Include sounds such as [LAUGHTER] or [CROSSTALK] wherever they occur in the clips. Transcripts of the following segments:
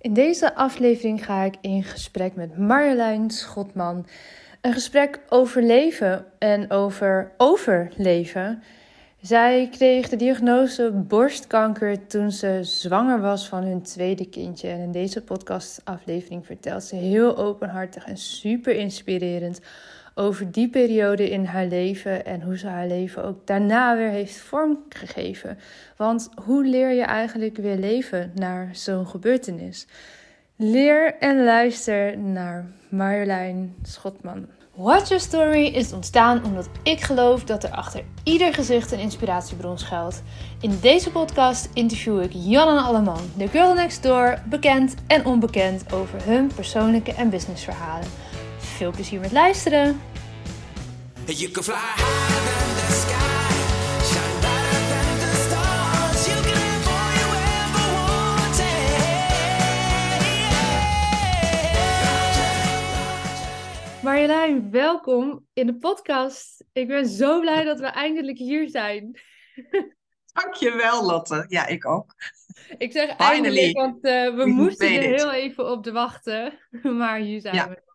In deze aflevering ga ik in gesprek met Marjolein Schotman. Een gesprek over leven en over overleven. Zij kreeg de diagnose borstkanker toen ze zwanger was van hun tweede kindje. En in deze podcastaflevering vertelt ze heel openhartig en super inspirerend over die periode in haar leven en hoe ze haar leven ook daarna weer heeft vormgegeven. Want hoe leer je eigenlijk weer leven naar zo'n gebeurtenis? Leer en luister naar Marjolein Schotman. Watch Your Story is ontstaan omdat ik geloof dat er achter ieder gezicht een inspiratiebron schuilt. In deze podcast interview ik Janne Alleman, de girl next door, bekend en onbekend over hun persoonlijke en businessverhalen. Veel plezier met luisteren! You can fly higher than the sky, shine brighter than the stars. You can have all you ever wanted. Marjolein, welkom in de podcast. Ik ben zo blij dat we eindelijk hier zijn. [LAUGHS] Dankjewel, Lotte. Ja, ik ook. Ik zeg Finally. eindelijk, want uh, we moesten er heel even op te wachten. [LAUGHS] Maar hier zijn ja. we.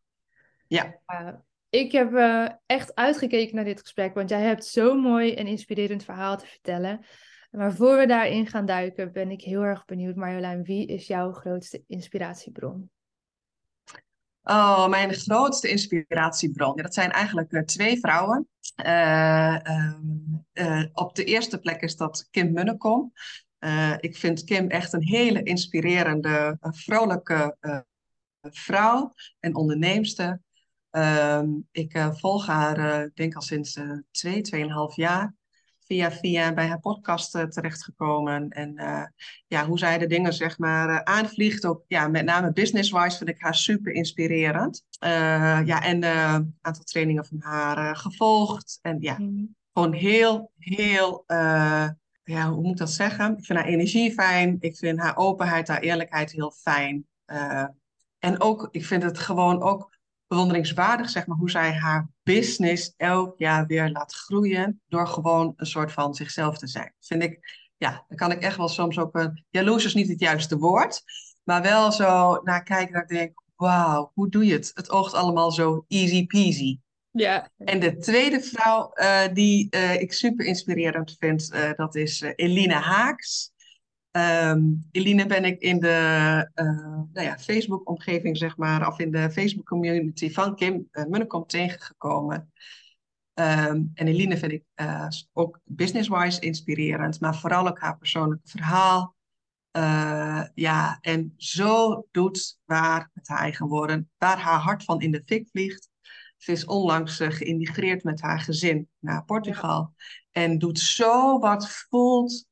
Ja. Uh, ik heb uh, echt uitgekeken naar dit gesprek, want jij hebt zo'n mooi en inspirerend verhaal te vertellen. Maar voor we daarin gaan duiken, ben ik heel erg benieuwd, Marjolein, wie is jouw grootste inspiratiebron? Oh, mijn grootste inspiratiebron. Ja, dat zijn eigenlijk uh, twee vrouwen. Uh, op de eerste plek is dat Kim Munnekom. ik vind Kim echt een hele inspirerende, vrolijke vrouw en onderneemster. Um, ik uh, volg haar, uh, denk al sinds uh, twee, tweeënhalf jaar. Via, via bij haar podcast terechtgekomen. En ja, hoe zij de dingen zeg maar aanvliegt. Ook ja, met name business-wise vind ik haar super inspirerend. ja, en een aantal trainingen van haar gevolgd. En ja, mm. gewoon heel, heel ja, hoe moet ik dat zeggen? Ik vind haar energie fijn. Ik vind haar openheid, haar eerlijkheid heel fijn. en ook, ik vind het gewoon ook bewonderingswaardig, zeg maar, hoe zij haar business elk jaar weer laat groeien door gewoon een soort van zichzelf te zijn. Vind ik, ja, dan kan ik echt wel soms ook een, jaloers is niet het juiste woord, maar wel zo naar kijken dat ik denk, wauw, hoe doe je het? Het oogt allemaal zo easy peasy. Ja. En de tweede vrouw uh, die uh, ik super inspirerend vind, uh, dat is Eline Haaks. Um, Eline ben ik in de uh, nou ja, Facebook-omgeving, zeg maar, of in de Facebook-community van Kim uh, Munnekom tegengekomen. Um, en Eline vind ik uh, ook business-wise inspirerend, maar vooral ook haar persoonlijke verhaal. ja, en zo doet waar, met haar eigen woorden, waar haar hart van in de fik vliegt. Ze is onlangs geïmigreerd met haar gezin naar Portugal. En doet zo wat voelt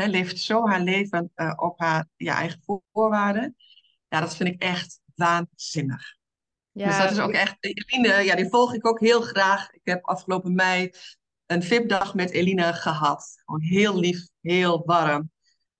He, leeft zo haar leven uh, op haar ja, eigen voorwaarden. Ja, dat vind ik echt waanzinnig. Ja, dus dat is ook echt. Eline, ja, die volg ik ook heel graag. Ik heb afgelopen mei een VIP-dag met Eline gehad. Gewoon heel lief, heel warm.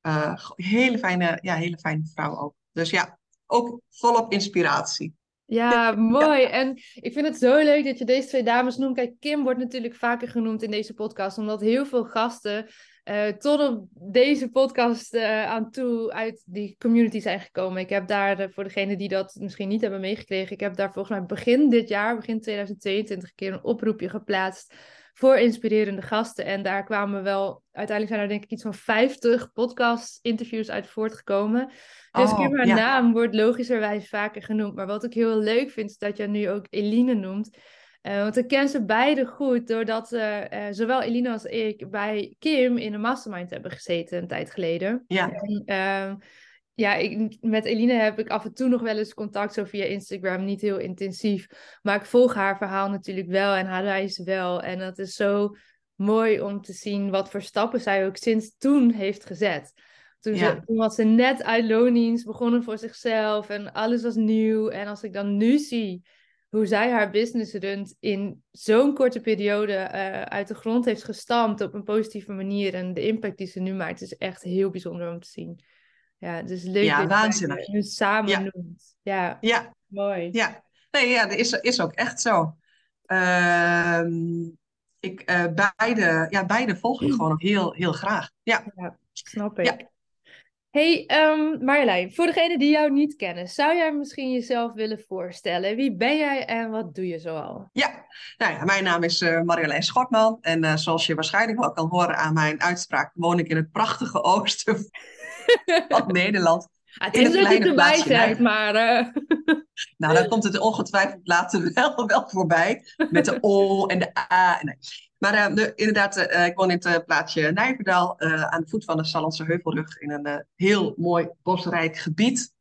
Uh, hele, fijne, ja, hele fijne vrouw ook. Dus ja, ook volop inspiratie. Ja, mooi. En ik vind het zo leuk dat je deze twee dames noemt. Kijk, Kim wordt natuurlijk vaker genoemd in deze podcast, omdat heel veel gasten uh, tot op deze podcast uh, aan toe uit die community zijn gekomen. Ik heb daar, uh, voor degenen die dat misschien niet hebben meegekregen, ik heb daar volgens mij begin dit jaar, begin 2022, een keer een oproepje geplaatst voor inspirerende gasten. En daar kwamen wel, uiteindelijk zijn er denk ik iets van 50 podcast-interviews uit voortgekomen. Dus oh, haar ja. naam wordt logischerwijs vaker genoemd. Maar wat ik heel leuk vind, is dat je nu ook Eline noemt. Uh, want ik ken ze beide goed, doordat uh, uh, zowel Eline als ik bij Kim in een mastermind hebben gezeten een tijd geleden. Ja. En, ehm, ja, ik, met Eline heb ik af en toe nog wel eens contact, zo via Instagram, niet heel intensief. Maar ik volg haar verhaal natuurlijk wel en haar reis wel. En dat is zo mooi om te zien wat voor stappen zij ook sinds toen heeft gezet. Toen, ja. ze, toen was ze net uit loondienst, begonnen voor zichzelf en alles was nieuw. En als ik dan nu zie hoe zij haar business runt in zo'n korte periode uh, uit de grond heeft gestampt op een positieve manier. En de impact die ze nu maakt is echt heel bijzonder om te zien. Ja, het is leuk ja, dat waanzinnig. je nu samen Ja. noemt. Ja, Ja, mooi. ja. Nee, ja, dat is, is ook echt zo. Ehm, ik, eh, beide, ja, beide volg ik gewoon heel, heel graag. Ja, Ja, snap ik. Hey um, Marjolein, voor degenen die jou niet kennen, zou jij misschien jezelf willen voorstellen? Wie ben jij en wat doe je zoal? Ja, nou ja mijn naam is uh, Marjolein Schotman en uh, zoals je waarschijnlijk wel kan horen aan mijn uitspraak, woon ik in het prachtige [LAUGHS] oosten van Nederland. Ah, het is dat je erbij zegt, maar... Uh... Nou, dan komt het ongetwijfeld later [LAUGHS] wel, wel voorbij. Met de O en de A. En maar uh, de, inderdaad, uh, ik woon in het plaatsje Nijverdal, aan de voet van de Sallandse Heuvelrug, in een heel mooi bosrijk gebied.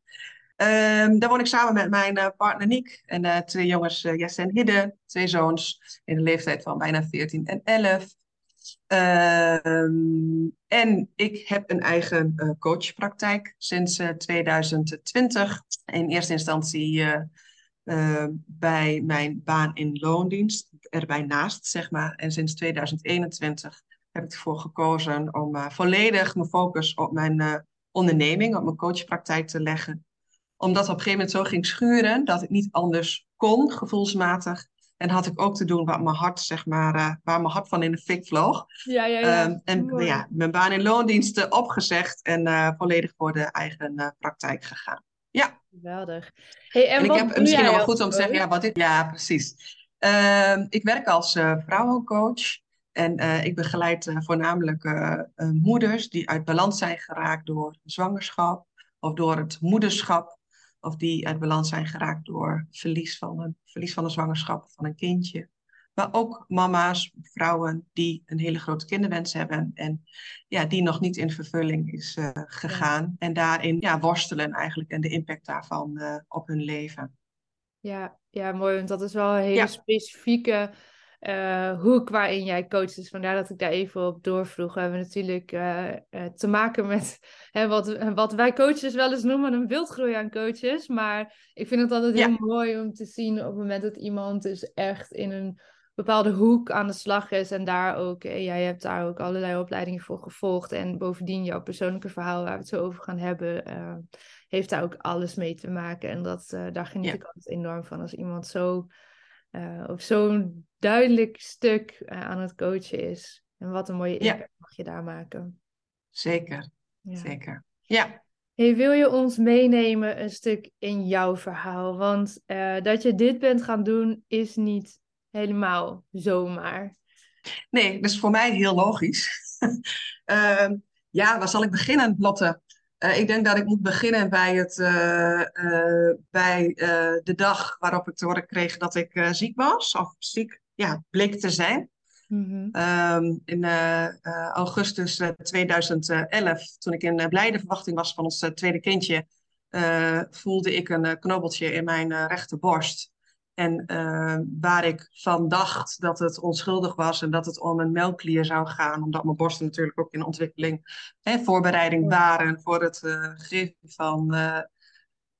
Um, daar woon ik samen met mijn partner Niek en twee jongens, Jesse en Hidde, twee zoons in de leeftijd van bijna 14 en 11. Ehm, en ik heb een eigen uh, coachpraktijk sinds 2020. In eerste instantie bij mijn baan in loondienst erbij naast, zeg maar. En sinds 2021 heb ik ervoor gekozen om uh, volledig mijn focus op mijn uh, onderneming, op mijn coachpraktijk te leggen. Omdat het op een gegeven moment zo ging schuren dat ik niet anders kon, gevoelsmatig. En had ik ook te doen wat mijn hart, zeg maar, uh, waar mijn hart van in de fik vloog. Ja, ja, ja. Um, en ja, mijn baan in loondiensten opgezegd en volledig voor de eigen praktijk gegaan. Ja. Geweldig. Hey, en, en ik heb misschien nog wel goed om te zeggen, ja, wat dit, ja, precies. Uh, ik werk als uh, vrouwencoach en uh, ik begeleid uh, voornamelijk moeders die uit balans zijn geraakt door zwangerschap of door het moederschap of die uit balans zijn geraakt door verlies van een, verlies van een zwangerschap van een kindje. Maar ook mama's, vrouwen die een hele grote kinderwens hebben en ja, die nog niet in vervulling is gegaan. Ja. En daarin ja, worstelen eigenlijk en de impact daarvan op hun leven. Ja, ja, mooi. Want dat is wel een hele specifieke uh, hoek waarin jij coacht. Dus vandaar dat ik daar even op doorvroeg. We hebben natuurlijk uh, uh, te maken met [LAUGHS] hè, wat, wat wij coaches wel eens noemen een wildgroei aan coaches. Maar ik vind het altijd heel mooi om te zien op het moment dat iemand dus echt in een bepaalde hoek aan de slag is. En daar ook, jij hebt daar ook allerlei opleidingen voor gevolgd. En bovendien jouw persoonlijke verhaal waar we het zo over gaan hebben heeft daar ook alles mee te maken. En dat, uh, daar geniet ik altijd enorm van als iemand zo uh, op zo'n duidelijk stuk uh, aan het coachen is. En wat een mooie impact ja. mag je daar maken. Zeker, ja. zeker. Ja. Hey, wil je ons meenemen een stuk in jouw verhaal? Want dat je dit bent gaan doen is niet helemaal zomaar. Nee, dat is voor mij heel logisch. [LAUGHS] Ehm, ja, waar zal ik beginnen, Lotte? Uh, ik denk dat ik moet beginnen bij, het, uh, uh, bij de dag waarop ik te horen kreeg dat ik ziek was, of ziek ja, bleek te zijn. Mm-hmm. Um, in augustus 2011, toen ik in blijde verwachting was van ons tweede kindje, voelde ik een knobbeltje in mijn rechterborst. En uh, waar ik van dacht dat het onschuldig was en dat het om een melkklier zou gaan, omdat mijn borsten natuurlijk ook in ontwikkeling en voorbereiding waren voor het uh, geven van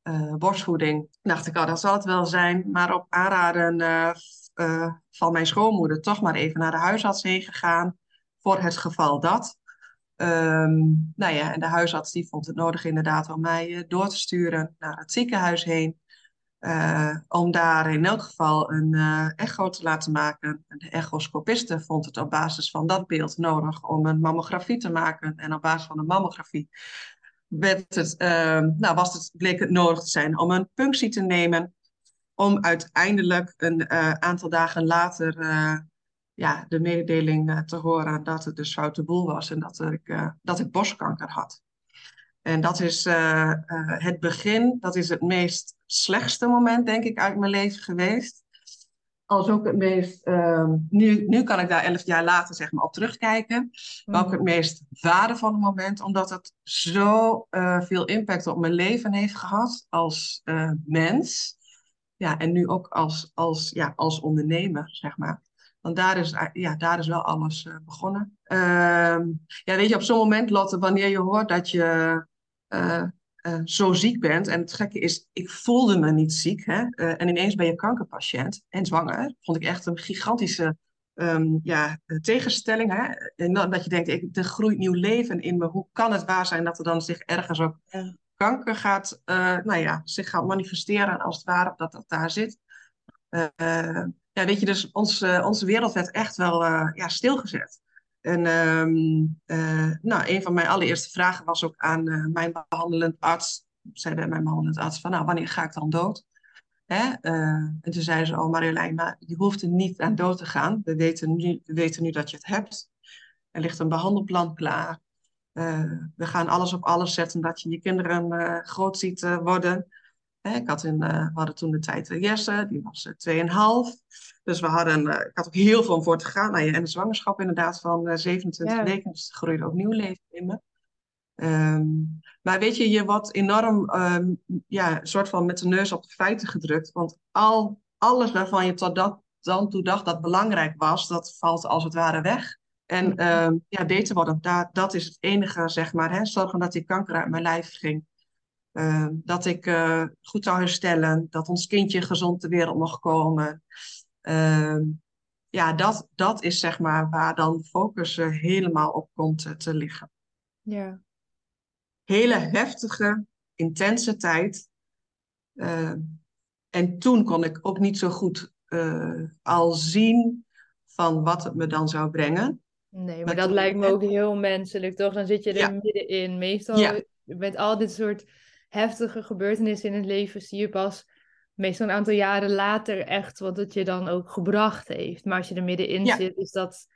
uh, borstvoeding, dacht ik, oh, dat zal het wel zijn. Maar op aanraden van mijn schoonmoeder toch maar even naar de huisarts heen gegaan voor het geval dat. Um, nou ja, en de huisarts die vond het nodig inderdaad om mij door te sturen naar het ziekenhuis heen. Uh, om daar in elk geval een uh, echo te laten maken. De echoscopiste vond het op basis van dat beeld nodig om een mammografie te maken. En op basis van de mammografie werd het, uh, nou was het, bleek het nodig te zijn om een punctie te nemen. Om uiteindelijk een eh, aantal dagen later ja, de mededeling te horen dat het dus foute boel was en dat ik, dat ik borstkanker had. En dat is het begin, dat is het meest slechtste moment, denk ik, uit mijn leven geweest. Als ook het meest, uh, nu, nu kan ik daar elf jaar later zeg maar op terugkijken. Maar ook het meest waardevolle moment, omdat het zo uh, veel impact op mijn leven heeft gehad als mens. Ja, en nu ook als, als, ja, als ondernemer, zeg maar. Want daar is, ja, daar is wel alles uh, begonnen. Uh, ja, weet je, op zo'n moment, Lotte, wanneer je hoort dat je uh, uh, zo ziek bent. En het gekke is, ik voelde me niet ziek. Hè? Uh, en ineens ben je kankerpatiënt en zwanger. Vond ik echt een gigantische um, ja, tegenstelling. Hè? En dan, dat je denkt, ik, er groeit nieuw leven in me. Hoe kan het waar zijn dat er dan zich ergens ook kanker gaat, nou ja, zich gaat manifesteren als het ware, dat dat daar zit. ja, weet je, dus ons, onze wereld werd echt wel ja, stilgezet. En ehm, eh, nou, een van mijn allereerste vragen was ook aan uh, mijn behandelend arts. Zei mijn behandelend arts van, nou, wanneer ga ik dan dood? Hè? Uh, en toen zei ze, oh Marjolein, maar je hoeft er niet aan dood te gaan. We weten nu, we weten nu dat je het hebt. Er ligt een behandelplan klaar. we gaan alles op alles zetten dat je je kinderen groot ziet worden. Ik had in, we hadden toen de tijd Jesse, die was 2,5. Dus we hadden, uh, ik had ook heel veel om voor te gaan. Nou, ja, en de zwangerschap inderdaad van uh, 27 ja. weken. Dus groeide ook nieuw leven in me. Um, maar weet je, je wordt enorm, um, ja, een soort van met de neus op de feiten gedrukt. Want al, alles waarvan je tot dat, dan toe dacht dat belangrijk was, dat valt als het ware weg. En um, ja, beter worden, daar, dat is het enige, zeg maar. Hè, zorgen dat die kanker uit mijn lijf ging. Dat ik uh, goed zou herstellen, dat ons kindje gezond ter wereld mocht komen. Ehm, ja, dat, dat is zeg maar waar dan focus helemaal op komt te liggen. Ja. Hele heftige, intense tijd. Ehm, en toen kon ik ook niet zo goed al zien van wat het me dan zou brengen. Nee, maar, dat lijkt me ook heel menselijk, toch? Dan zit je er middenin. Meestal met al dit soort heftige gebeurtenissen in het leven zie je pas meestal een aantal jaren later echt wat het je dan ook gebracht heeft. Maar als je er middenin zit, is dat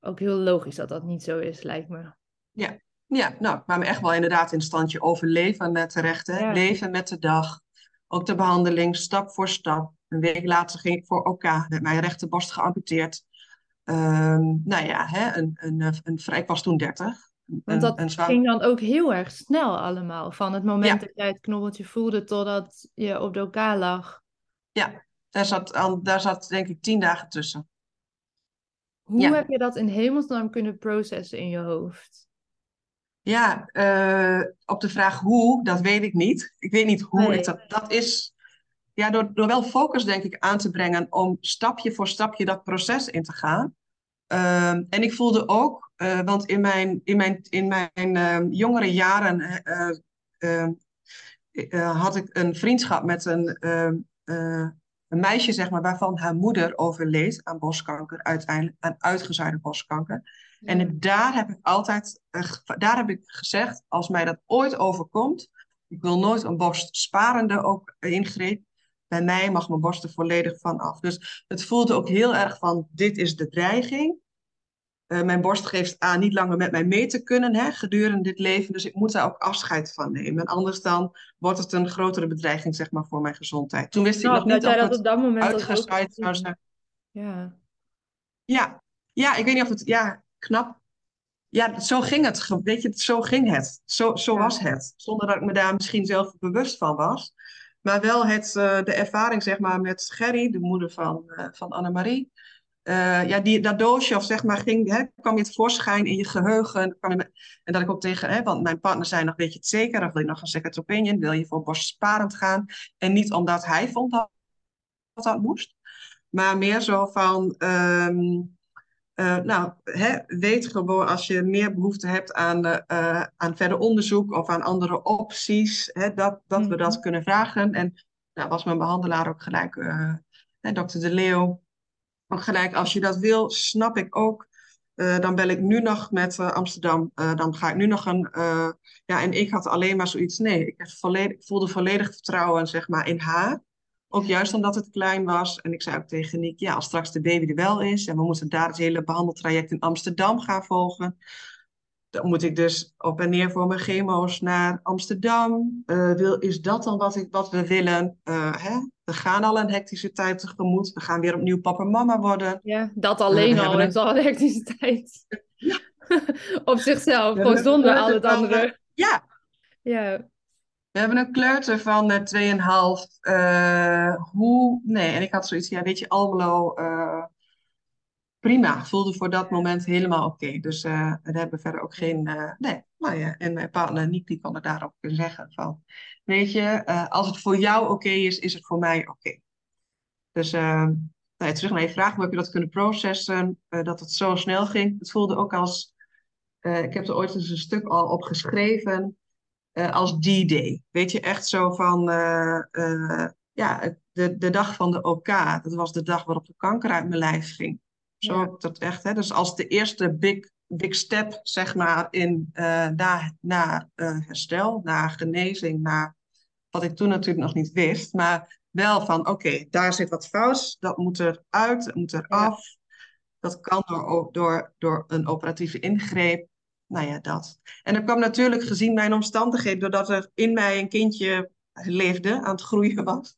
ook heel logisch dat dat niet zo is, lijkt me. Ja, ja nou, ik kwam me echt wel inderdaad in standje overleven met terecht. Hè? Leven met de dag. Ook de behandeling, stap voor stap. Een week later ging ik voor OK, met mijn rechterborst geamputeerd. Um, nou ja, hè, een, een, een, een, ik was toen 30. Want dat ging dan ook heel erg snel allemaal. Van het moment dat jij het knobbeltje voelde totdat je op elkaar lag. Ja, daar zat, daar zat denk ik tien dagen tussen. Hoe heb je dat in hemelsnaam kunnen processen in je hoofd? Ja, uh, op de vraag hoe, dat weet ik niet. Ik weet niet hoe nee. ik dat... Dat is ja, door, door wel focus denk ik aan te brengen om stapje voor stapje dat proces in te gaan. Uh, en ik voelde ook uh, want in mijn, in mijn, in mijn uh, jongere jaren uh, had ik een vriendschap met een, ehm, een meisje, zeg maar, waarvan haar moeder overleed aan borstkanker, uiteindelijk aan uitgezaaide borstkanker. Ja. En daar heb ik altijd, daar heb ik gezegd, als mij dat ooit overkomt, ik wil nooit een borstsparende ook ingreep. Bij mij mag mijn borst er volledig van af. Dus het voelde ook heel erg van, dit is de dreiging. Uh, mijn borst geeft aan niet langer met mij mee te kunnen hè, gedurende dit leven. Dus ik moet daar ook afscheid van nemen. Anders dan wordt het een grotere bedreiging zeg maar, voor mijn gezondheid. Toen wist nou, ik nog niet of het op dat moment uitgezaaid zou zijn. Ja. ja. Ja, ik weet niet of het... Ja, knap. Ja, zo ging het. Weet je, zo ging het. Zo, zo was het. Zonder dat ik me daar misschien zelf bewust van was. Maar wel het, uh, de ervaring zeg maar, met Gerry, de moeder van, uh, van Annemarie. Uh, ja, die, dat doosje, of zeg maar, ging, hè, kwam je tevoorschijn in je geheugen. Kwam je en dat ik ook tegen, hè, want mijn partner zei nog, weet je het zeker? Of wil je nog een second opinion? Wil je voor borstsparend gaan? En niet omdat hij vond dat dat moest. Maar meer zo van, um, uh, nou, hè, weet gewoon als je meer behoefte hebt aan, uh, aan verder onderzoek of aan andere opties, hè, dat, dat we dat mhm. kunnen vragen. En nou, was mijn behandelaar ook gelijk, dokter De Leeuw gelijk, als je dat wil, snap ik ook. Uh, dan bel ik nu nog met uh, Amsterdam. Uh, dan ga ik nu nog een. ja, en ik had alleen maar zoiets. Nee, ik, volledig, ik voelde volledig vertrouwen zeg maar, in haar. Ook juist omdat het klein was. En ik zei ook tegen Nick: ja, als straks de baby er wel is. en we moeten daar het hele behandeltraject in Amsterdam gaan volgen. Dan moet ik dus op en neer voor mijn chemo's naar Amsterdam. wil, is dat dan wat, ik, wat we willen? hè? We gaan al een hectische tijd tegemoet. We gaan weer opnieuw papa en mama worden. Ja, dat alleen al is al een hectische tijd. Ja. [LAUGHS] Op zichzelf, gewoon zonder al het andere. Ja. ja. We hebben een kleuter van uh, 2,5. Uh, hoe? Nee, en ik had zoiets, ja, weet je, Almelo, prima. Voelde voor dat moment helemaal oké. Dus uh, we hebben verder ook geen, uh, nee. Nou ja, en mijn partner Nick, die kon er daarop zeggen van, Weet je, uh, als het voor jou oké is, is het voor mij oké. Okay. Dus nou, terug naar je vraag, hoe heb je dat kunnen processen? Dat het zo snel ging. Het voelde ook als, ik heb er ooit eens een stuk al op geschreven, als D-Day. Weet je, echt zo van, ja, de, de dag van de OK, dat was de dag waarop de kanker uit mijn lijf ging. Zo Ja. heb ik dat echt. Hè? Dus als de eerste big, big step, zeg maar, in, eh naar, naar eh, herstel, naar genezing, naar wat ik toen natuurlijk nog niet wist, maar wel van, oké, daar zit wat fout, dat moet eruit, dat moet eraf. Dat kan door, door, door een operatieve ingreep. Nou ja, dat. En dat kwam natuurlijk gezien mijn omstandigheden, doordat er in mij een kindje leefde, aan het groeien was.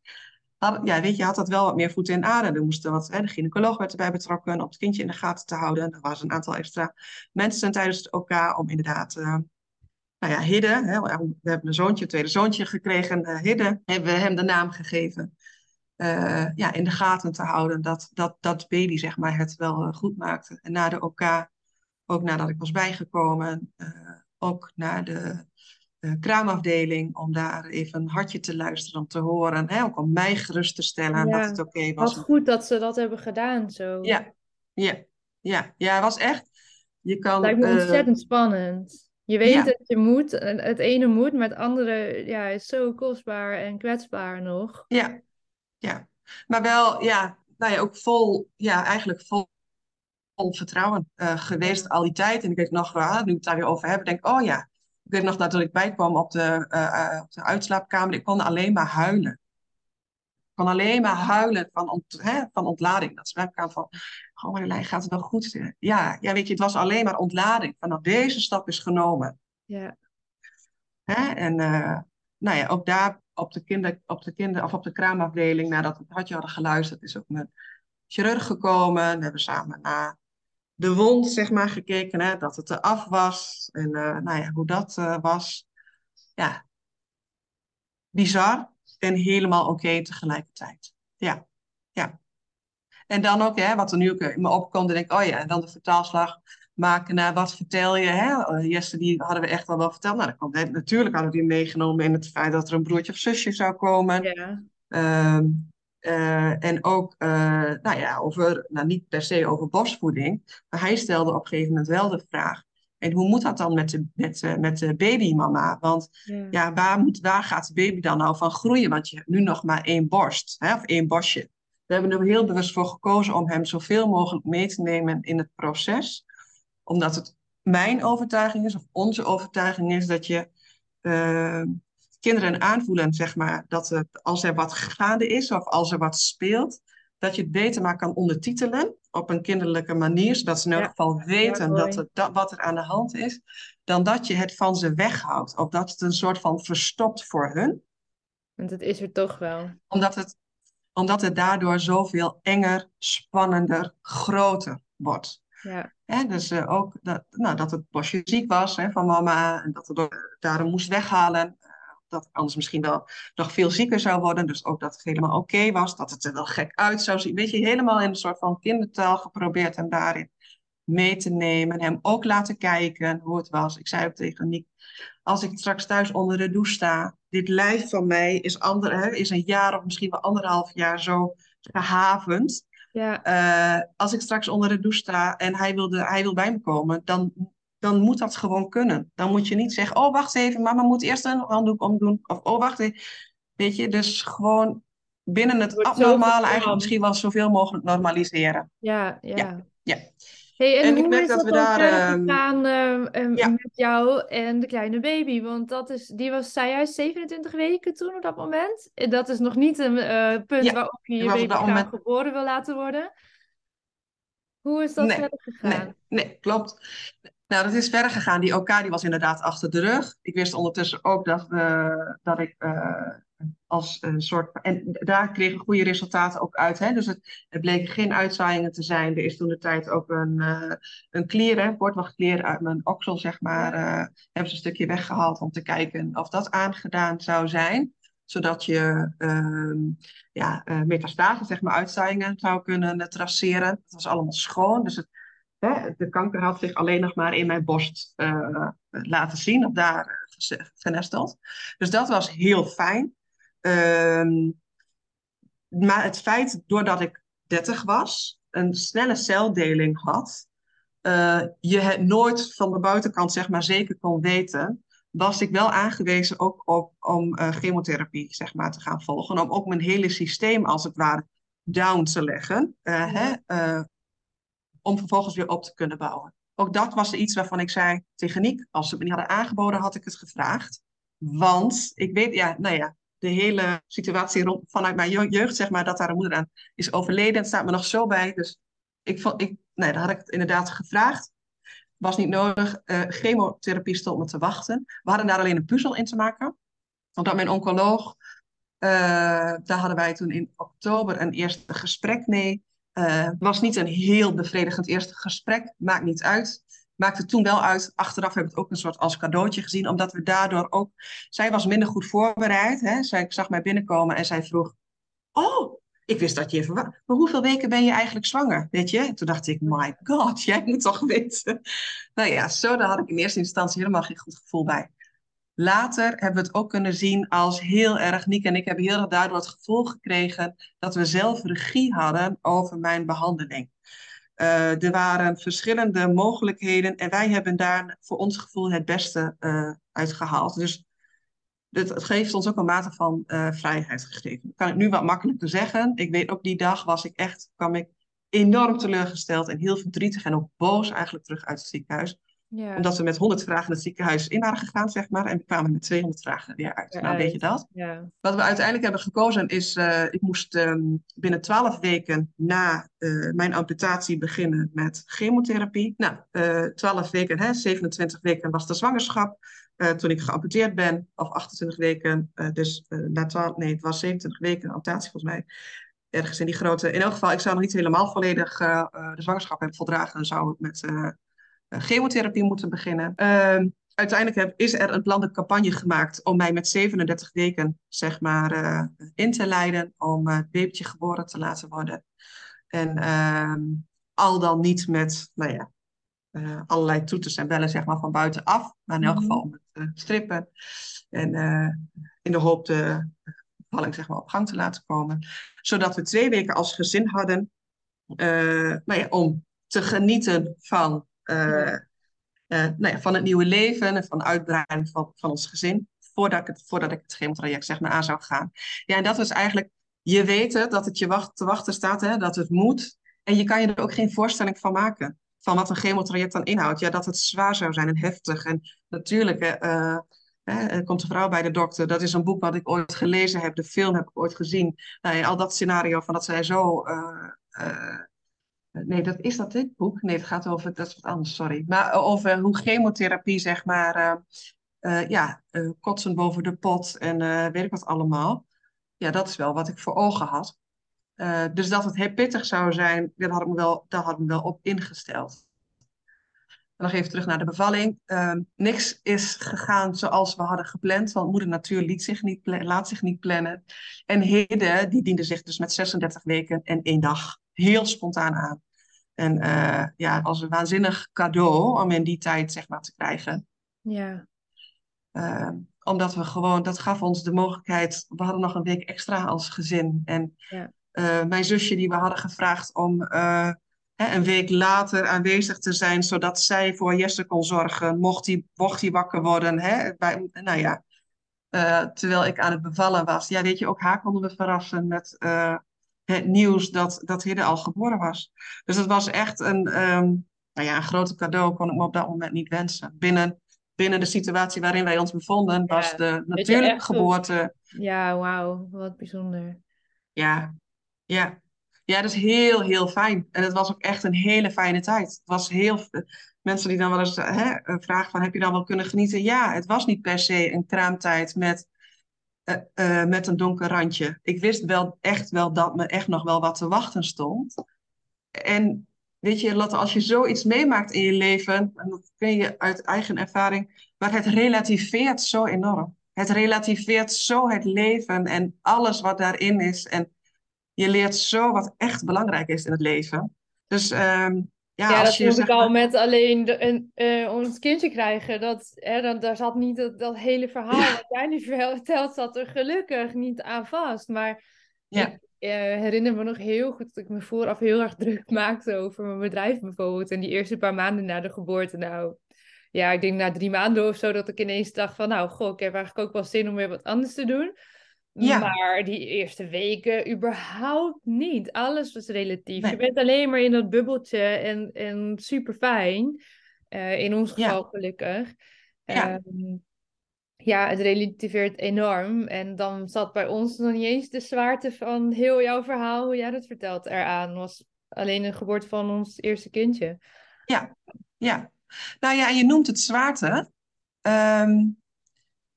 Ja, weet je, had dat wel wat meer voeten in aarde. Er moesten wat, hè, de gynaecoloog werd erbij betrokken om het kindje in de gaten te houden. Er was een aantal extra mensen tijdens het OK om inderdaad, uh, nou ja, Hidde, hè, we hebben een zoontje, een tweede zoontje gekregen, uh, hebben we hem de naam gegeven. Uh, ja, in de gaten te houden dat, dat dat baby zeg maar, het wel goed maakte. En na de OK, ook nadat ik was bijgekomen, ook naar de kraamafdeling, om daar even een hartje te luisteren, om te horen. Hè, ook om mij gerust te stellen Ja, dat het oké okay was. Wat goed dat ze dat hebben gedaan zo. Ja, ja, ja. ja, het was echt... Je kan, Lijkt me eh, ontzettend spannend. Je weet ja. dat je moet, het ene moet, maar het andere ja, is zo kostbaar en kwetsbaar nog. Ja, ja. Maar wel, ja, nou ja, ook vol, ja, eigenlijk vol, vol vertrouwen uh, geweest al die tijd. En ik weet nog, nu we het daar weer over hebben, denk ik, oh ja. Ik weet nog dat ik bijkwam op de, uh, op de uitslaapkamer. Ik kon alleen maar huilen. Ik kon alleen maar huilen van, ont, hè, van ontlading. Dat zwemkamer van, oh Marjolein, gaat het wel goed? Ja, ja, weet je, het was alleen maar ontlading. Van dat deze stap is genomen. Ja. Hè? En uh, nou ja, ook daar op de, kinder, op de kinder, of op de kraamafdeling, nadat we het hartje hadden geluisterd, is ook mijn chirurg gekomen. We hebben samen naar de wond, zeg maar, gekeken, hè, dat het eraf was. En uh, nou ja, hoe dat uh, was. Ja, bizar en helemaal oké okay tegelijkertijd. Ja, ja. En dan ook, hè, wat er nu ook in me opkomt, dan denk ik, oh ja, en dan de vertaalslag maken naar wat vertel je. Hè? Jesse, die hadden we echt wel wel verteld. Nou, dat komt, natuurlijk hadden we die meegenomen in het feit dat er een broertje of zusje zou komen. Ja. Um, uh, en ook, uh, nou ja, over, nou niet per se over borstvoeding, maar hij stelde op een gegeven moment wel de vraag. En hoe moet dat dan met de, met, uh, met de babymama? Want Ja. ja, waar, moet, waar gaat de baby dan nou van groeien? Want je hebt nu nog maar één borst, hè, of één borstje. We hebben er heel bewust voor gekozen om hem zoveel mogelijk mee te nemen in het proces. Omdat het mijn overtuiging is, of onze overtuiging is, dat je uh, kinderen aanvoelen, zeg maar, dat het, als er wat gaande is of als er wat speelt, dat je het beter maar kan ondertitelen op een kinderlijke manier, zodat ze in elk Ja. geval weten Ja, dat het, dat, wat er aan de hand is, dan dat je het van ze weghoudt. Of dat het een soort van verstopt voor hun Want het is er toch wel. omdat het, omdat het daardoor zoveel enger, spannender, groter wordt. Ja. Hè, dus eh, ook dat, nou, dat het bosje ziek was hè, van mama en dat het daarom moest weghalen. Dat anders misschien wel nog veel zieker zou worden. Dus ook dat het helemaal oké was. Dat het er wel gek uit zou zien. Weet je, helemaal in een soort van kindertaal geprobeerd hem daarin mee te nemen. Hem ook laten kijken hoe het was. Ik zei ook tegen Niek, als ik straks thuis onder de douche sta. Dit lijf van mij is, ander, hè, is een jaar of misschien wel anderhalf jaar zo gehavend. Ja. Eh, als ik straks onder de douche sta en hij, wilde, hij wil bij me komen, dan, dan moet dat gewoon kunnen. Dan moet je niet zeggen, oh wacht even, mama moet eerst een handdoek omdoen. Of oh wacht even. Weet je, dus gewoon binnen het wordt abnormale eigenlijk misschien wel zoveel mogelijk normaliseren. Ja, ja. Ja, ja. Hey, en, En ik merk is dat dat we daar, ehm, gegaan eh, eh, ja. met jou en de kleine baby? Want dat is, die was, zei jij, 27 weken toen op dat moment? En Dat is nog niet een eh, punt Ja, waarop je je baby moment- geboren wil laten worden. Hoe is dat Nee, verder gegaan? Nee, nee, klopt. Nou, dat is verder gegaan. Die OK die was inderdaad achter de rug. Ik wist ondertussen ook dat, we, dat ik eh, als een soort... En daar kregen goede resultaten ook uit. Hè? Dus het, het bleken geen uitzaaiingen te zijn. Er is toen de tijd ook een, eh een klier, hè, uit mijn oksel, zeg maar. eh, hebben ze een stukje weggehaald om te kijken of dat aangedaan zou zijn. Zodat je ehm, ja, eh metastase, zeg maar, uitzaaiingen zou kunnen eh, traceren. Het was allemaal schoon. Dus het, hè, de kanker had zich alleen nog maar in mijn borst eh, laten zien, of daar eh, genesteld. Dus dat was heel fijn. Ehm, maar het feit, doordat ik 30 was, een snelle celdeling had, eh, je het nooit van de buitenkant zeg maar zeker kon weten, was ik wel aangewezen ook op, om chemotherapie zeg maar, te gaan volgen. Om ook mijn hele systeem als het ware down te leggen. Hè, om vervolgens weer op te kunnen bouwen. Ook dat was iets waarvan ik zei tegen Niek, als ze me niet hadden aangeboden, had ik het gevraagd. Want ik weet, ja, nou ja, de hele situatie rond, vanuit mijn jeugd, zeg maar, dat een moeder aan is overleden. Het staat me nog zo bij. Dus ik vond, ik, nee, daar had ik het inderdaad gevraagd. Was niet nodig. Uh, chemotherapie stond me te wachten. We hadden daar alleen een puzzel in te maken. Omdat mijn oncoloog, uh, daar hadden wij toen in oktober een eerste gesprek mee. Uh, was niet een heel bevredigend eerste gesprek, maakt niet uit. Maakte toen wel uit. Achteraf heb ik het ook een soort als cadeautje gezien, omdat we daardoor ook. Zij was minder goed voorbereid. Hè? Zij zag mij binnenkomen en zij vroeg: Oh, ik wist dat je even. Maar hoeveel weken ben je eigenlijk zwanger? Weet je? Toen dacht ik: My God, [LAUGHS] jij moet toch weten. Nou ja, zo daar had ik in eerste instantie helemaal geen goed gevoel bij. Later hebben we het ook kunnen zien als heel erg, Niek en ik hebben heel erg daardoor het gevoel gekregen dat we zelf regie hadden over mijn behandeling. Uh, er waren verschillende mogelijkheden en wij hebben daar voor ons gevoel het beste uh, uitgehaald. Dus het, geeft ons ook een mate van uh, vrijheid gegeven. kan ik nu wat makkelijker zeggen. Ik weet ook die dag was ik echt, kwam ik enorm teleurgesteld en heel verdrietig en ook boos eigenlijk terug uit het ziekenhuis. Ja. Omdat we met 100 vragen het ziekenhuis in waren gegaan, zeg maar. En we kwamen met 200 vragen weer uit. nou, weet je dat? Ja. Wat we uiteindelijk hebben gekozen is... Uh, ik moest um, binnen 12 weken na uh, mijn amputatie beginnen met chemotherapie. Nou, uh, eh, 12 weken, hè, 27 weken was de zwangerschap. toen ik geamputeerd ben, of 28 weken, dus na 12, nee, het was 27 weken amputatie volgens mij ergens in die grote. In elk geval, ik zou nog niet helemaal volledig uh, de zwangerschap hebben voldragen. Dan zou ik met uh, eh, chemotherapie moeten beginnen. Uh, uiteindelijk heb, is er een landelijke campagne gemaakt om mij met 37 weken zeg maar, uh, in te leiden om het babytje geboren te laten worden. En uh, al dan niet met nou ja, uh, allerlei toeters en bellen zeg maar, van buitenaf, maar in elk geval om het strippen. En in de hoop de bevalling zeg maar, op gang te laten komen. Zodat we twee weken als gezin hadden nou ja, om te genieten van uh, nou ja, van het nieuwe leven en van de uitbreiding van, van ons gezin. Voordat ik, het, voordat ik het chemotraject zeg maar aan zou gaan. Ja, en dat was eigenlijk, je weet het, dat het je wacht, te wachten staat, hè, dat het moet. En je kan je er ook geen voorstelling van maken. Van wat een chemotraject dan inhoudt. Ja, dat het zwaar zou zijn en heftig. En natuurlijk, uh, er komt een vrouw bij de dokter. Dat is een boek wat ik ooit gelezen heb. De film heb ik ooit gezien. Nou, al dat scenario van dat zij zo uh, Nee, dat is dat dit boek? Nee, het gaat over, dat is wat anders, sorry. Maar over hoe chemotherapie, zeg maar, uh, uh, ja, kotsen boven de pot en weet ik wat allemaal. Ja, dat is wel wat ik voor ogen had. dus dat het heel pittig zou zijn, daar had ik me wel op ingesteld. En nog even terug naar de bevalling. Ehm, niks is gegaan zoals we hadden gepland, want moeder natuur liet zich niet laat zich niet plannen. En Hede, die diende zich dus met 36 weken en één dag heel spontaan aan. En uh, ja, als een waanzinnig cadeau om in die tijd zeg maar te krijgen. Ja. Uh, omdat we gewoon, dat gaf ons de mogelijkheid, we hadden nog een week extra als gezin. En ja. uh, mijn zusje die we hadden gevraagd om hè, een week later aanwezig te zijn, zodat zij voor Jesse kon zorgen, mocht hij mocht die wakker worden. Hè, bij, nou ja, terwijl ik aan het bevallen was. Ja, weet je, ook haar konden we verrassen met het nieuws dat, dat Hidde al geboren was. Dus dat was echt een, um, nou ja, een grote cadeau, kon ik me op dat moment niet wensen. Binnen, binnen de situatie waarin wij ons bevonden, was de natuurlijke geboorte. Ja, wauw, wat bijzonder. Ja, ja. Ja, dat is heel, heel fijn. En het was ook echt een hele fijne tijd. Het was heel... Mensen die dan wel eens hè, vragen van, heb je dan wel kunnen genieten? Ja, het was niet per se een kraamtijd met uh, uh, met een donker randje. Ik wist wel echt wel dat me echt nog wel wat te wachten stond. En weet je, Lotte, als je zoiets meemaakt in je leven, en dat kun je uit eigen ervaring, maar het relativeert zo enorm. Het relativeert zo het leven en alles wat daarin is. En je leert zo wat echt belangrijk is in het leven. Dus um, ja, ja dat vond ik al met alleen de, een, uh, ons kindje krijgen. Dat, hè, dan, daar zat niet dat, dat hele verhaal wat jij nu vertelt, zat er gelukkig niet aan vast. Maar ja. ik uh, herinner me nog heel goed dat ik me vooraf heel erg druk maakte over mijn bedrijf bijvoorbeeld. En die eerste paar maanden na de geboorte, nou... Ja, ik denk na drie maanden of zo dat ik ineens dacht van... Nou, goh, ik heb eigenlijk ook wel zin om weer wat anders te doen. Ja. Maar die eerste weken überhaupt niet. Alles was relatief. Nee. Je bent alleen maar in dat bubbeltje en, en super fijn. Eh, in ons Ja. geval gelukkig. Ja. Ehm, ja, het relativeert enorm. En dan zat bij ons nog niet eens de zwaarte van heel jouw verhaal, hoe jij dat vertelt, eraan. Was alleen de geboorte van ons eerste kindje. Ja, ja. Nou ja, en je noemt het zwaarte. Ehm,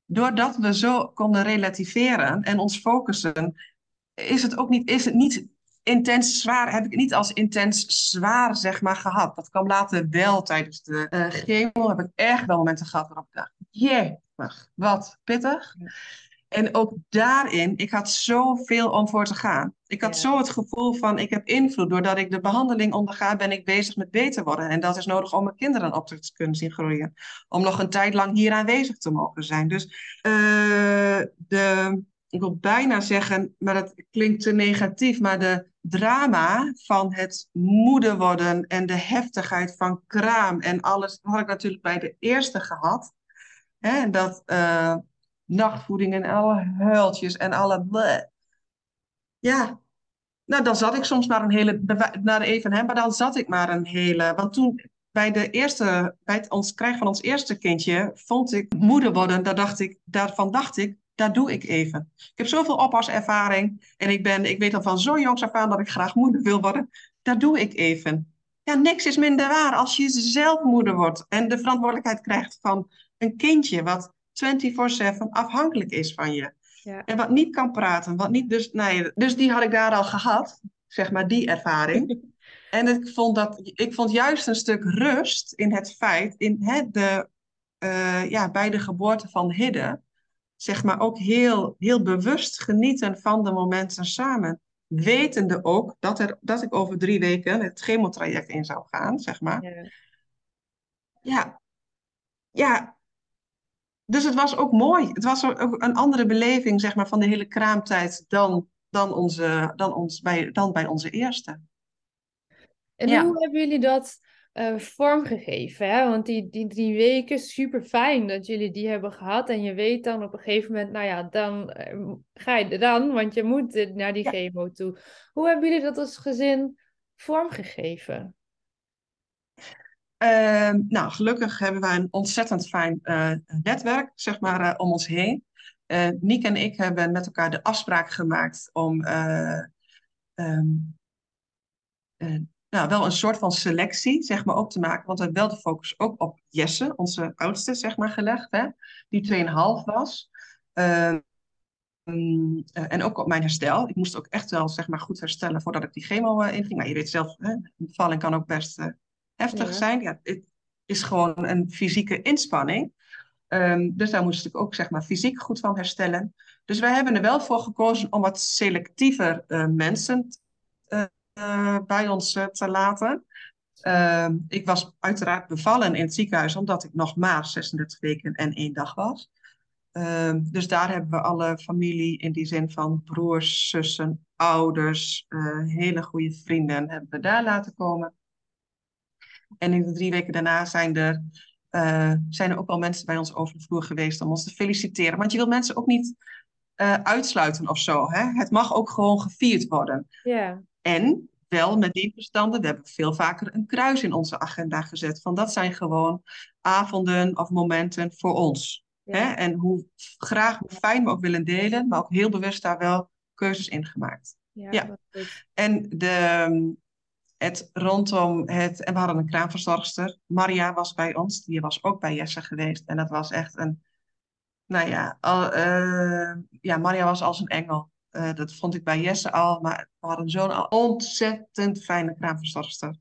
doordat we zo konden relativeren en ons focussen, is het ook niet, is het niet intens zwaar, heb ik niet als intens zwaar, zeg maar, gehad. Dat kwam later wel tijdens de eh chemo, heb ik echt wel momenten gehad waarop ik dacht, jee, wat pittig. En ook daarin, ik had zoveel om voor te gaan. Ik had Ja. zo het gevoel van, ik heb invloed. Doordat ik de behandeling onderga, ben ik bezig met beter worden. En dat is nodig om mijn kinderen op te kunnen zien groeien. Om nog een tijd lang hier aanwezig te mogen zijn. Dus eh, de, ik wil bijna zeggen, maar dat klinkt te negatief, maar de drama van het moeder worden en de heftigheid van kraam en alles, dat had ik natuurlijk bij de eerste gehad. Hè, dat eh, nachtvoeding en alle huiltjes en alle. Ja, nou dan zat ik soms maar een hele, naar even, hè, maar dan zat ik maar een hele, want toen bij de eerste, bij het ons krijgen van ons eerste kindje, vond ik moeder worden, daar dacht ik, daarvan dacht ik, dat doe ik even. Ik heb zoveel oppaservaring en ik ben, ik weet al van zo jongs af aan dat ik graag moeder wil worden, dat doe ik even. Ja, niks is minder waar als je zelf moeder wordt en de verantwoordelijkheid krijgt van een kindje wat 24/7 afhankelijk is van je. Ja. En wat niet kan praten, wat niet dus, nee, dus die had ik daar al gehad, zeg maar die ervaring. [LAUGHS] En ik vond dat, ik vond juist een stuk rust in het feit, in hè, de, eh, ja, bij de geboorte van Hidde, zeg maar ook heel, heel bewust genieten van de momenten samen. Wetende ook dat, er, dat ik over drie weken het chemotraject in zou gaan, zeg maar. Ja. Ja, ja. Dus het was ook mooi. Het was ook een andere beleving, zeg maar, van de hele kraamtijd dan, dan, onze, dan, ons, bij, dan bij onze eerste. En Ja. hoe hebben jullie dat eh, vormgegeven? Hè? Want die, die drie weken, super fijn dat jullie die hebben gehad. En je weet dan op een gegeven moment, nou ja, dan eh, ga je er dan, want je moet naar die Ja. chemo toe. Hoe hebben jullie dat als gezin vormgegeven? Ehm, nou, gelukkig hebben wij een ontzettend fijn eh, netwerk, zeg maar, eh, om ons heen. Eh Niek en ik hebben met elkaar de afspraak gemaakt om eh, ehm, eh, nou, wel een soort van selectie, zeg maar, ook te maken. Want we hebben wel de focus ook op Jesse, onze oudste, zeg maar, gelegd, hè, die 2,5 was. Ehm, en ook op mijn herstel. Ik moest ook echt wel zeg maar, goed herstellen voordat ik die chemo inging. Maar je weet zelf, hè, bevalling kan ook best heftig Ja. zijn. Ja, het is gewoon een fysieke inspanning. Ehm, dus daar moest ik ook zeg maar, fysiek goed van herstellen. Dus wij hebben er wel voor gekozen om wat selectiever eh, mensen eh, eh, bij ons te laten. Ehm, ik was uiteraard bevallen in het ziekenhuis omdat ik nog maar 36 weken en één dag was. Ehm, dus daar hebben we alle familie in die zin van broers, zussen, ouders, hele goede vrienden hebben we daar laten komen. En in de drie weken daarna zijn er, eh, zijn er ook wel mensen bij ons over de vloer geweest om ons te feliciteren. Want je wil mensen ook niet eh, uitsluiten of zo. Hè? Het mag ook gewoon gevierd worden. En wel met die verstanden, we hebben veel vaker een kruis in onze agenda gezet. Van dat zijn gewoon avonden of momenten voor ons. Hè? En hoe graag, hoe fijn we ook willen delen, maar ook heel bewust daar wel keuzes in gemaakt. ja. En de, het rondom het, en we hadden een kraamverzorgster, Maria was bij ons, die was ook bij Jesse geweest. En dat was echt een, nou ja, al, eh, ja Maria was als een engel. Eh, dat vond ik bij Jesse al, maar we hadden zo'n ontzettend fijne kraamverzorgster.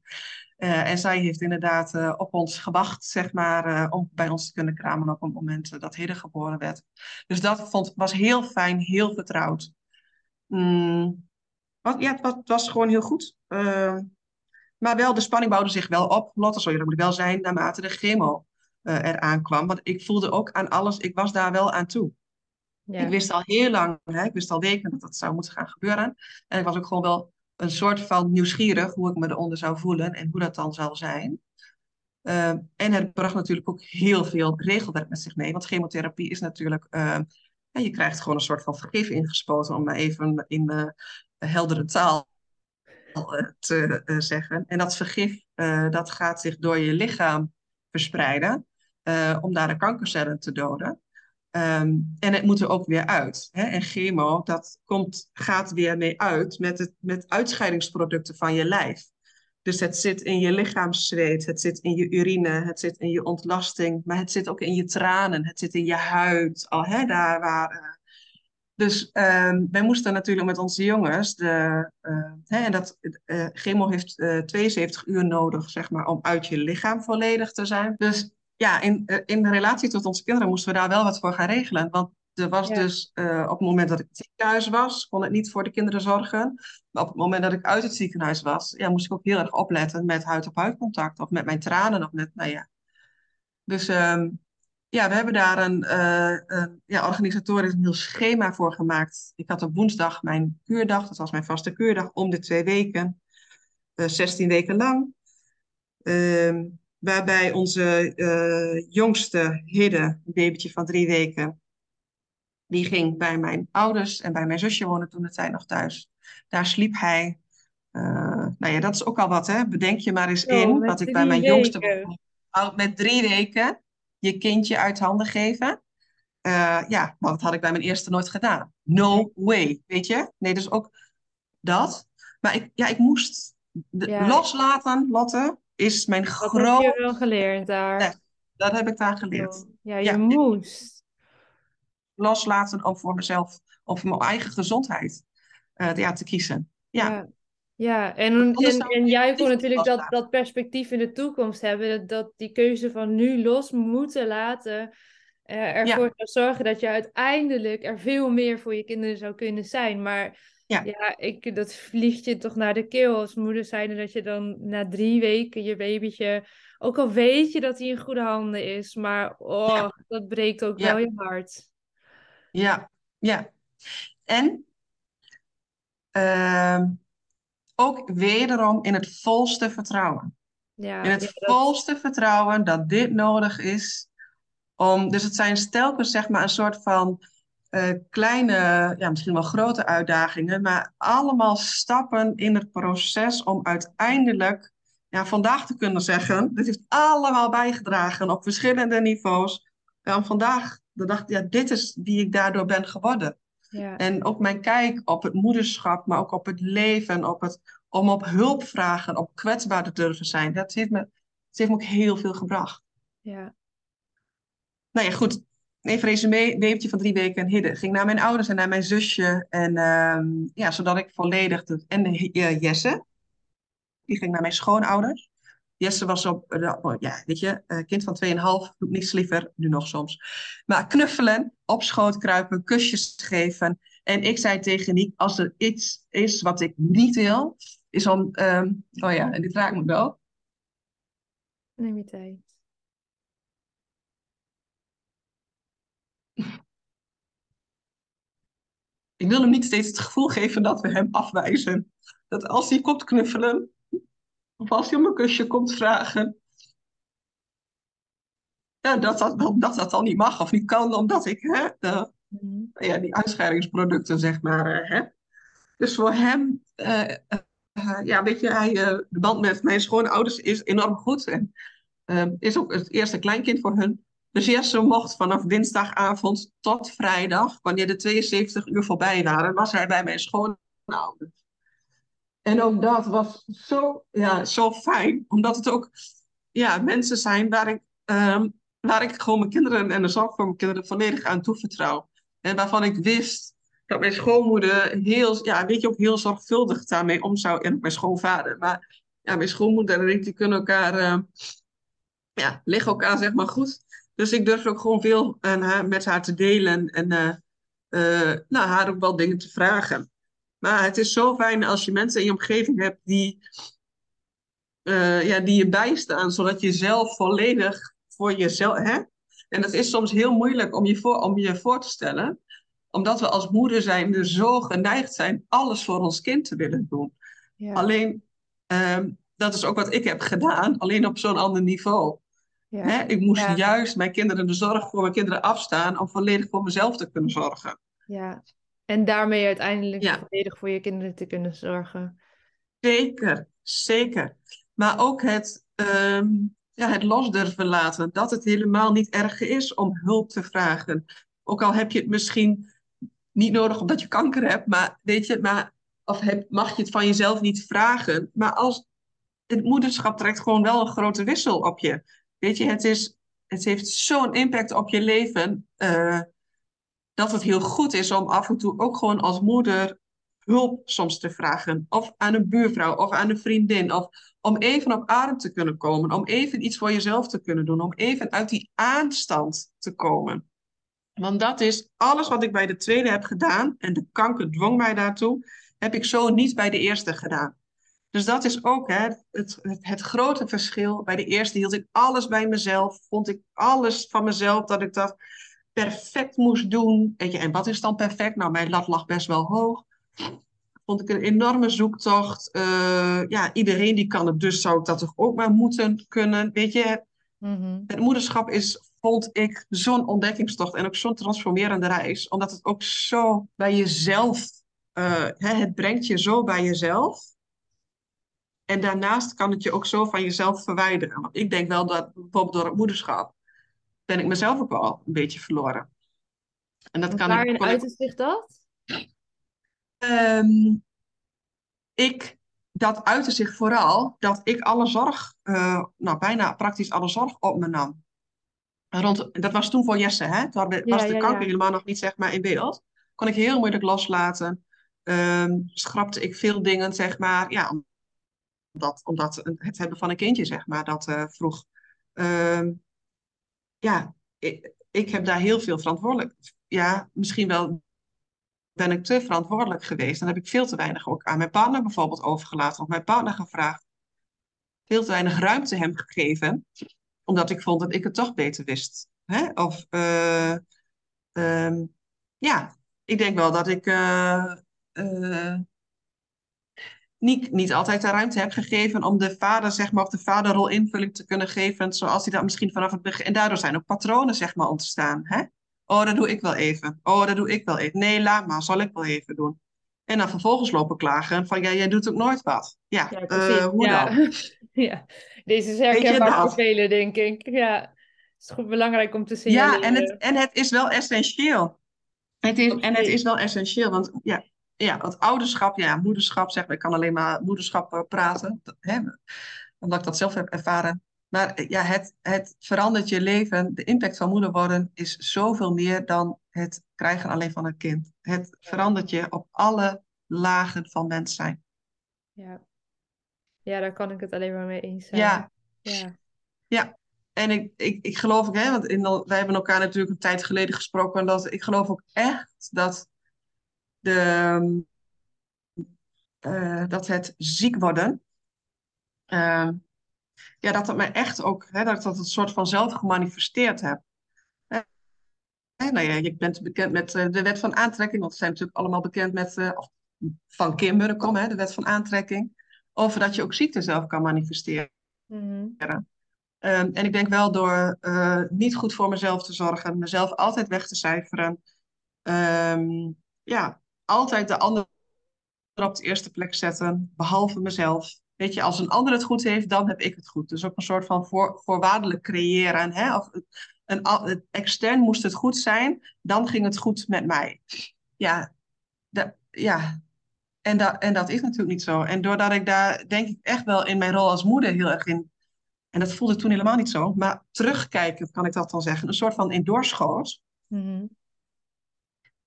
Eh, en zij heeft inderdaad op ons gewacht, zeg maar, om bij ons te kunnen kramen op het moment dat Hidde geboren werd. Dus dat vond, was heel fijn, heel vertrouwd. Mm, wat, ja, het was, was gewoon heel goed. Maar wel, de spanning bouwde zich wel op. Lotte, zo dat moet wel zijn, naarmate de chemo eh, eraan kwam. Want ik voelde ook aan alles, ik was daar wel aan toe. Ja, Ik wist al heel lang, hè, ik wist al weken dat dat zou moeten gaan gebeuren. En ik was ook gewoon wel een soort van nieuwsgierig hoe ik me eronder zou voelen en hoe dat dan zou zijn. Eh, en het bracht natuurlijk ook heel veel regelwerk met zich mee. Want chemotherapie is natuurlijk eh, ja, je krijgt gewoon een soort van vergif ingespoten, om maar even in uh, heldere taal te zeggen. En dat vergif, dat gaat zich door je lichaam verspreiden, om daar de kankercellen te doden. Ehm, en het moet er ook weer uit. Hè? En chemo, dat komt, gaat weer mee uit met, het, met uitscheidingsproducten van je lijf. Dus het zit in je lichaamszweet, het zit in je urine, het zit in je ontlasting, maar het zit ook in je tranen, het zit in je huid, al hè, daar waar. Dus uh, wij moesten natuurlijk met onze jongens, de, uh, hè, en dat chemo heeft 72 uur nodig, zeg maar, om uit je lichaam volledig te zijn. Dus ja, in, eh, in relatie tot onze kinderen moesten we daar wel wat voor gaan regelen. Want er was dus uh, op het moment dat ik ziekenhuis was, kon ik niet voor de kinderen zorgen. Maar op het moment dat ik uit het ziekenhuis was, ja, moest ik ook heel erg opletten met huid-op-huid contact. Of met mijn tranen. Of met, nou ja. Dus um, ja, we hebben daar een, uh, een ja, organisatorisch een heel schema voor gemaakt. Ik had op woensdag mijn kuurdag, dat was mijn vaste kuurdag, om de twee weken. Uh, 16 weken lang. Uh, Waarbij onze uh, jongste Hidde, een babytje van drie weken, die ging bij mijn ouders en bij mijn zusje wonen toen de tijd nog thuis. Daar sliep hij. Uh, nou ja, dat is ook al wat, hè? Bedenk je maar eens in wat ik bij mijn weken. jongste met drie weken je kindje uit handen geven. Uh, ja, maar dat had ik bij mijn eerste nooit gedaan. No way, weet je? Nee, dus ook dat. Maar ik, ja, ik moest ja. loslaten, Lotte is mijn groot... Dat heb je wel geleerd daar. Dat heb ik daar geleerd. Ja, je moest. Loslaten om voor mezelf, of voor mijn eigen gezondheid uh, ja, te kiezen. Ja. ja. Ja, en, en, en jij kon natuurlijk dat, dat perspectief in de toekomst hebben. Dat, dat die keuze van nu los moeten laten. Uh, ervoor ja. zorgen dat je uiteindelijk er veel meer voor je kinderen zou kunnen zijn. Maar ja, ja ik, dat vliegt je toch naar de keel als moeder zijn. Dat je dan na drie weken je babytje, ook al weet je dat hij in goede handen is, maar oh, dat breekt ook wel je hart. Ja, ja. En uh, ook wederom in het volste vertrouwen. Ja, in het ja, volste vertrouwen dat dit nodig is om, dus het zijn telkens zeg maar een soort van uh, kleine, ja, misschien wel grote uitdagingen, maar allemaal stappen in het proces om uiteindelijk ja, vandaag te kunnen zeggen, [LAUGHS] dit heeft allemaal bijgedragen op verschillende niveaus. En vandaag de dag, ja, dit is wie ik daardoor ben geworden. Ja. En ook mijn kijk op het moederschap, maar ook op het leven, op het, om op hulp vragen, op kwetsbaar te durven zijn. Dat heeft me, dat heeft me ook heel veel gebracht. Ja. Nou ja, goed even resume, babytje van drie weken en Hidde. Ging naar mijn ouders en naar mijn zusje. En uh, ja, zodat ik volledig... De, en de, uh, Jesse, die ging naar mijn schoonouders. Jesse was op, uh, ja, weet je, uh, kind van 2,5, doet niets liever, nu nog soms. Maar knuffelen, op schoot kruipen, kusjes geven. En ik zei tegen Niek, als er iets is wat ik niet wil, is om, um, oh ja, en dit raakt me wel. Neem je tijd. Ik wil hem niet steeds het gevoel geven dat we hem afwijzen. Dat als hij komt knuffelen, of als hij om een kusje komt vragen, ja, dat, dat, dat, dat, dan niet mag of niet kan, omdat ik hè, de, mhm. ja, die uitscheidingsproducten zeg maar heb. Dus voor hem, uh, uh, ja, weet je, hij, de band met mijn schoonouders is enorm goed. En is ook het eerste kleinkind voor hun. Dus Jesse mocht vanaf dinsdagavond tot vrijdag, wanneer de 72 uur voorbij waren, was hij bij mijn schoonouders. En ook dat was zo, ja, zo fijn, omdat het ook ja, mensen zijn waar ik, um, waar ik gewoon mijn kinderen en de zorg voor mijn kinderen volledig aan toevertrouw. En waarvan ik wist dat mijn schoonmoeder heel, ja, weet je, ook heel zorgvuldig daarmee om zou. En mijn schoonvader. Maar ja, mijn schoonmoeder en ik, die kunnen elkaar, uh, ja, liggen elkaar zeg maar goed. Dus ik durf ook gewoon veel uh, met haar te delen en uh, uh, nou, haar ook wel dingen te vragen. Maar het is zo fijn als je mensen in je omgeving hebt die, ja, die je bijstaan, zodat je zelf volledig voor jezelf. Hè? En dat is soms heel moeilijk om je, voor, om je voor te stellen, omdat we als moeder zijn dus zo geneigd zijn alles voor ons kind te willen doen. Ja. Alleen, ehm, dat is ook wat ik heb gedaan, alleen op zo'n ander niveau. Ja. Hè? Ik moest Ja. juist mijn kinderen de zorg voor mijn kinderen afstaan om volledig voor mezelf te kunnen zorgen. Ja. En daarmee uiteindelijk Ja. volledig voor je kinderen te kunnen zorgen. Zeker, zeker. Maar ook het, ehm, ja, het los durven laten. Dat het helemaal niet erg is om hulp te vragen. Ook al heb je het misschien niet nodig omdat je kanker hebt, maar weet je, maar, of heb, mag je het van jezelf niet vragen. Maar als het moederschap trekt gewoon wel een grote wissel op je. Weet je, het is, het heeft zo'n impact op je leven, eh, dat het heel goed is om af en toe ook gewoon als moeder hulp soms te vragen. Of aan een buurvrouw of aan een vriendin. Of om even op adem te kunnen komen. Om even iets voor jezelf te kunnen doen. Om even uit die aanstand te komen. Want dat is alles wat ik bij de tweede heb gedaan. En de kanker dwong mij daartoe. Heb ik zo niet bij de eerste gedaan. Dus dat is ook hè, het, het, het grote verschil. Bij de eerste hield ik alles bij mezelf. Vond ik alles van mezelf dat ik dat perfect moest doen. Weet je, en wat is dan perfect? Nou, mijn lat lag best wel hoog. Vond ik een enorme zoektocht. Eh, ja, iedereen die kan het, dus zou ik dat toch ook maar moeten kunnen. Weet je, Mhm. het moederschap is, vond ik, zo'n ontdekkingstocht en ook zo'n transformerende reis. Omdat het ook zo bij jezelf, eh, hè, het brengt je zo bij jezelf. En daarnaast kan het je ook zo van jezelf verwijderen. Want ik denk wel dat bijvoorbeeld door het moederschap ben ik mezelf ook wel een beetje verloren. En dat En kan ik, waarin ik zich dat? Ehm, ik, dat uitte zich vooral dat ik alle zorg, eh, nou bijna praktisch alle zorg op me nam. Rond, dat was toen voor Jesse, hè? Toen was Ja, de ja, kanker ja. helemaal nog niet zeg maar in beeld. Kon ik heel moeilijk loslaten. Ehm, schrapte ik veel dingen, zeg maar, ja, omdat, omdat het hebben van een kindje, zeg maar, dat eh, vroeg. Ehm, ja, ik, heb daar heel veel verantwoordelijk. Ja, misschien wel ben ik te verantwoordelijk geweest. Dan heb ik veel te weinig ook aan mijn partner bijvoorbeeld overgelaten. Of mijn partner gevraagd. Veel te weinig ruimte hem gegeven. Omdat ik vond dat ik het toch beter wist. Hè? Of eh, ehm, ja, ik denk wel dat ik eh, eh, niet, niet altijd de ruimte heb gegeven om de vader, zeg maar, of de vaderrol invulling te kunnen geven. Zoals hij dat misschien vanaf het begin. En daardoor zijn ook patronen, zeg maar, ontstaan. Hè? Oh, dat doe ik wel even. Oh, dat doe ik wel even. Nee, laat maar, zal ik wel even doen. En dan vervolgens lopen klagen van, ja, jij doet ook nooit wat. Ja, Ja, eh, hoe ja. dan? [LAUGHS] ja, deze is herkenbaar voor velen, denk ik. Ja, het is goed belangrijk om te Ja, signaleren. en het, en het is wel essentieel. Het is, en het is wel essentieel, want ja, ja, want ouderschap, ja, moederschap, zeg maar, ik kan alleen maar moederschap eh, praten, dat- hè, omdat ik dat zelf heb ervaren. Maar eh, ja, het, het verandert je leven. De impact van moeder worden is zoveel meer dan het krijgen alleen van een kind. Het verandert je op alle lagen van mens zijn. Ja. ja, daar kan ik het alleen maar mee eens zijn. Ja, Ja. ja. En ik, ik, ik geloof ook, hè, want in, wij hebben elkaar natuurlijk een tijd geleden gesproken, en dat ik geloof ook echt dat de, eh, dat het ziek worden, eh, ja, dat het mij echt ook, hè, dat ik dat een soort van zelf gemanifesteerd heb. Hè, nou ja, je bent bekend met eh, de wet van aantrekking, want we zijn natuurlijk allemaal bekend met, eh, van Kim Munnekom, hè, de wet van aantrekking, over dat je ook ziekte zelf kan manifesteren. Mhm. Ehm, en ik denk wel door eh, niet goed voor mezelf te zorgen, mezelf altijd weg te cijferen, ehm, ja, altijd de ander op de eerste plek zetten, behalve mezelf. Weet je, als een ander het goed heeft, dan heb ik het goed. Dus ook een soort van voor, voorwaardelijk creëren. Hè? Of een, extern moest het goed zijn, dan ging het goed met mij. Ja, de, ja. En, dat en dat is natuurlijk niet zo. En doordat ik daar, denk ik, echt wel in mijn rol als moeder heel erg in en dat voelde toen helemaal niet zo. Maar terugkijken, kan ik dat dan zeggen. Een soort van in doorschoot. Mhm.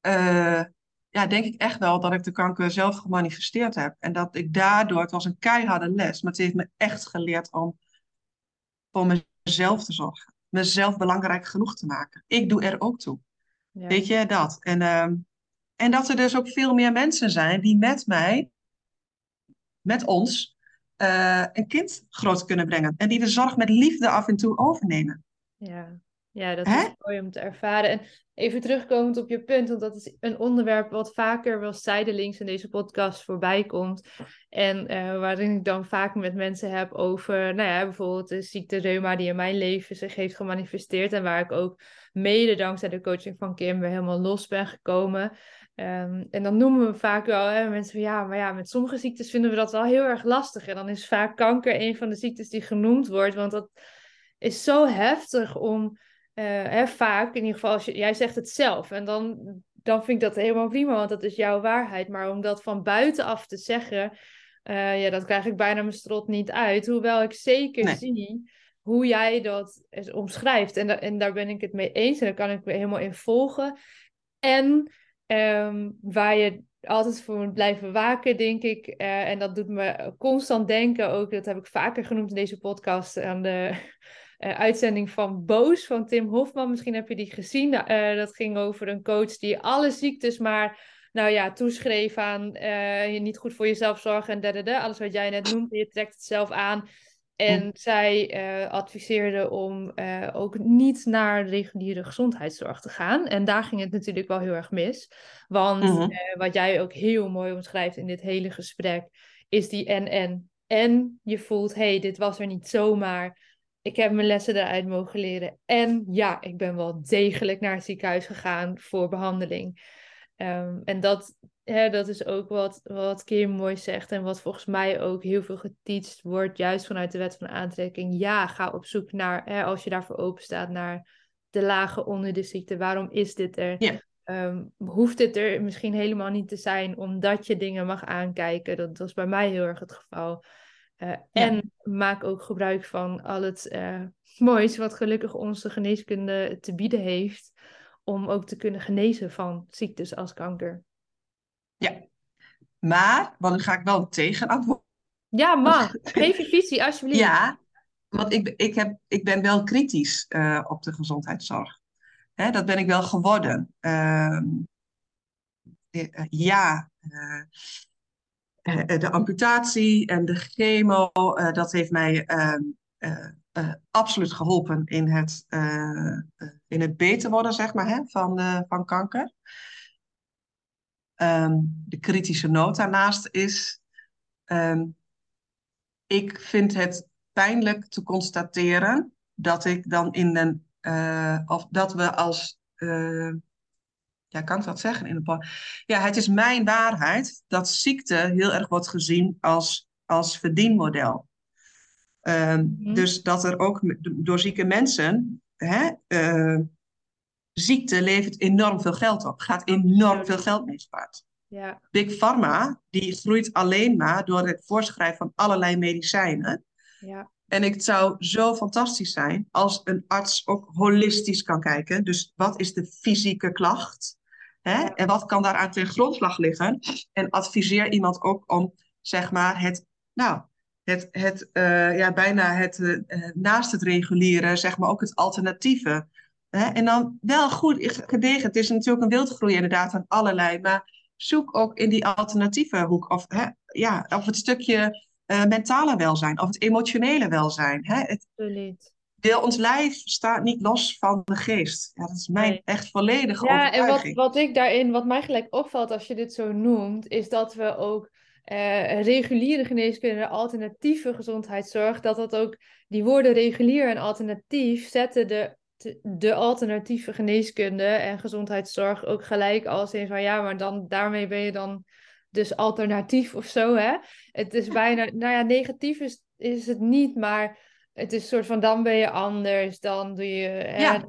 eh, ja, denk ik echt wel dat ik de kanker zelf gemanifesteerd heb. En dat ik daardoor, het was een keiharde les, maar het heeft me echt geleerd om voor mezelf te zorgen. Mezelf belangrijk genoeg te maken. Ik doe er ook toe. Ja. Weet je, dat. En, ehm, en dat er dus ook veel meer mensen zijn die met mij, met ons, eh, een kind groot kunnen brengen. En die de zorg met liefde af en toe overnemen. Ja. Ja, dat is mooi om te ervaren. En even terugkomend op je punt, want dat is een onderwerp wat vaker wel zijdelings in deze podcast voorbij komt. En uh, waarin ik dan vaak met mensen heb over, nou ja, bijvoorbeeld de ziekte reuma die in mijn leven zich heeft gemanifesteerd. En waar ik ook mede dankzij de coaching van Kim weer helemaal los ben gekomen. Um, en dan noemen we vaak wel hè, mensen van ja, maar ja, met sommige ziektes vinden we dat wel heel erg lastig. En dan is vaak kanker een van de ziektes die genoemd wordt, want dat is zo heftig om hè, vaak, in ieder geval, als je, jij zegt het zelf. En dan, dan vind ik dat helemaal prima, want dat is jouw waarheid. Maar om dat van buitenaf te zeggen, uh, ja, dat krijg ik bijna mijn strot niet uit. Hoewel ik zeker zie hoe jij dat omschrijft. En, en daar ben ik het mee eens en daar kan ik me helemaal in volgen. En um, waar je altijd voor moet blijven waken, denk ik. Uh, en dat doet me constant denken, ook dat heb ik vaker genoemd in deze podcast, aan de uh, uitzending van Boos van Tim Hofman. Misschien heb je die gezien. Uh, dat ging over een coach die alle ziektes maar nou ja, toeschreef aan uh, je niet goed voor jezelf zorgen en dadada. Alles wat jij net noemde, je trekt het zelf aan. En zij adviseerde om ook niet naar reguliere gezondheidszorg te gaan. En daar ging het natuurlijk wel heel erg mis. Want uh, wat jij ook heel mooi omschrijft in dit hele gesprek, is die en-en. En je voelt, hé, hey, dit was er niet zomaar ik heb mijn lessen eruit mogen leren. En ja, ik ben wel degelijk naar het ziekenhuis gegaan voor behandeling. Um, en dat, hè, dat is ook wat, wat Kim mooi zegt. En wat volgens mij ook heel veel geteacht wordt, juist vanuit de wet van aantrekking. Ja, ga op zoek naar, hè, als je daarvoor open staat, naar de lagen onder de ziekte. Waarom is dit er? Ja. Um, hoeft dit er misschien helemaal niet te zijn omdat je dingen mag aankijken? Dat was bij mij heel erg het geval. Uh, ja. En maak ook gebruik van al het uh, moois wat gelukkig onze geneeskunde te bieden heeft. Om ook te kunnen genezen van ziektes als kanker. Ja, maar, want dan ga ik wel een tegenantwoord. Ja, mag. [LAUGHS] Geef je visie alsjeblieft. Ja, want ik, ik, heb, ik ben wel kritisch uh, op de gezondheidszorg. Hè, dat ben ik wel geworden. Uh, ja, uh, de amputatie en de chemo, uh, dat heeft mij uh, absoluut geholpen in het, in het beter worden, zeg maar, hè, van, van kanker. Um, de kritische noot daarnaast is, um, ik vind het pijnlijk te constateren dat ik dan in een, of dat we als ja, kan ik dat zeggen in een Ja, het is mijn waarheid dat ziekte heel erg wordt gezien als, als verdienmodel. Um, mm. Dus dat er ook door zieke mensen, hè, uh, ziekte levert enorm veel geld op, gaat enorm veel geld mee spaart. Ja. Big Pharma, die groeit alleen maar door het voorschrijven van allerlei medicijnen. Ja. En het zou zo fantastisch zijn als een arts ook holistisch kan kijken. Dus wat is de fysieke klacht? Hè? En wat kan daaraan ten grondslag liggen? En adviseer iemand ook om, zeg maar, het, nou, het, het uh, ja, bijna het, uh, naast het reguliere, zeg maar, ook het alternatieve. Hè? En dan wel goed gedegen. Het is natuurlijk een wildgroei inderdaad aan allerlei, maar zoek ook in die alternatieve hoek. Of, hè, ja, of het stukje uh, mentale welzijn, of het emotionele welzijn. Hè? Het, Absoluut deel ons lijf staat niet los van de geest. Ja, dat is mijn nee. echt volledige ja, overtuiging. en wat, wat ik daarin, wat mij gelijk opvalt als je dit zo noemt, is dat we ook uh, reguliere geneeskunde, alternatieve gezondheidszorg, dat dat ook, die woorden regulier en alternatief zetten de, de alternatieve geneeskunde en gezondheidszorg ook gelijk als in van ja, maar dan daarmee ben je dan dus alternatief of zo, hè? Het is bijna, nou ja, negatief is, is het niet, maar het is een soort van dan ben je anders, dan doe je. Ja.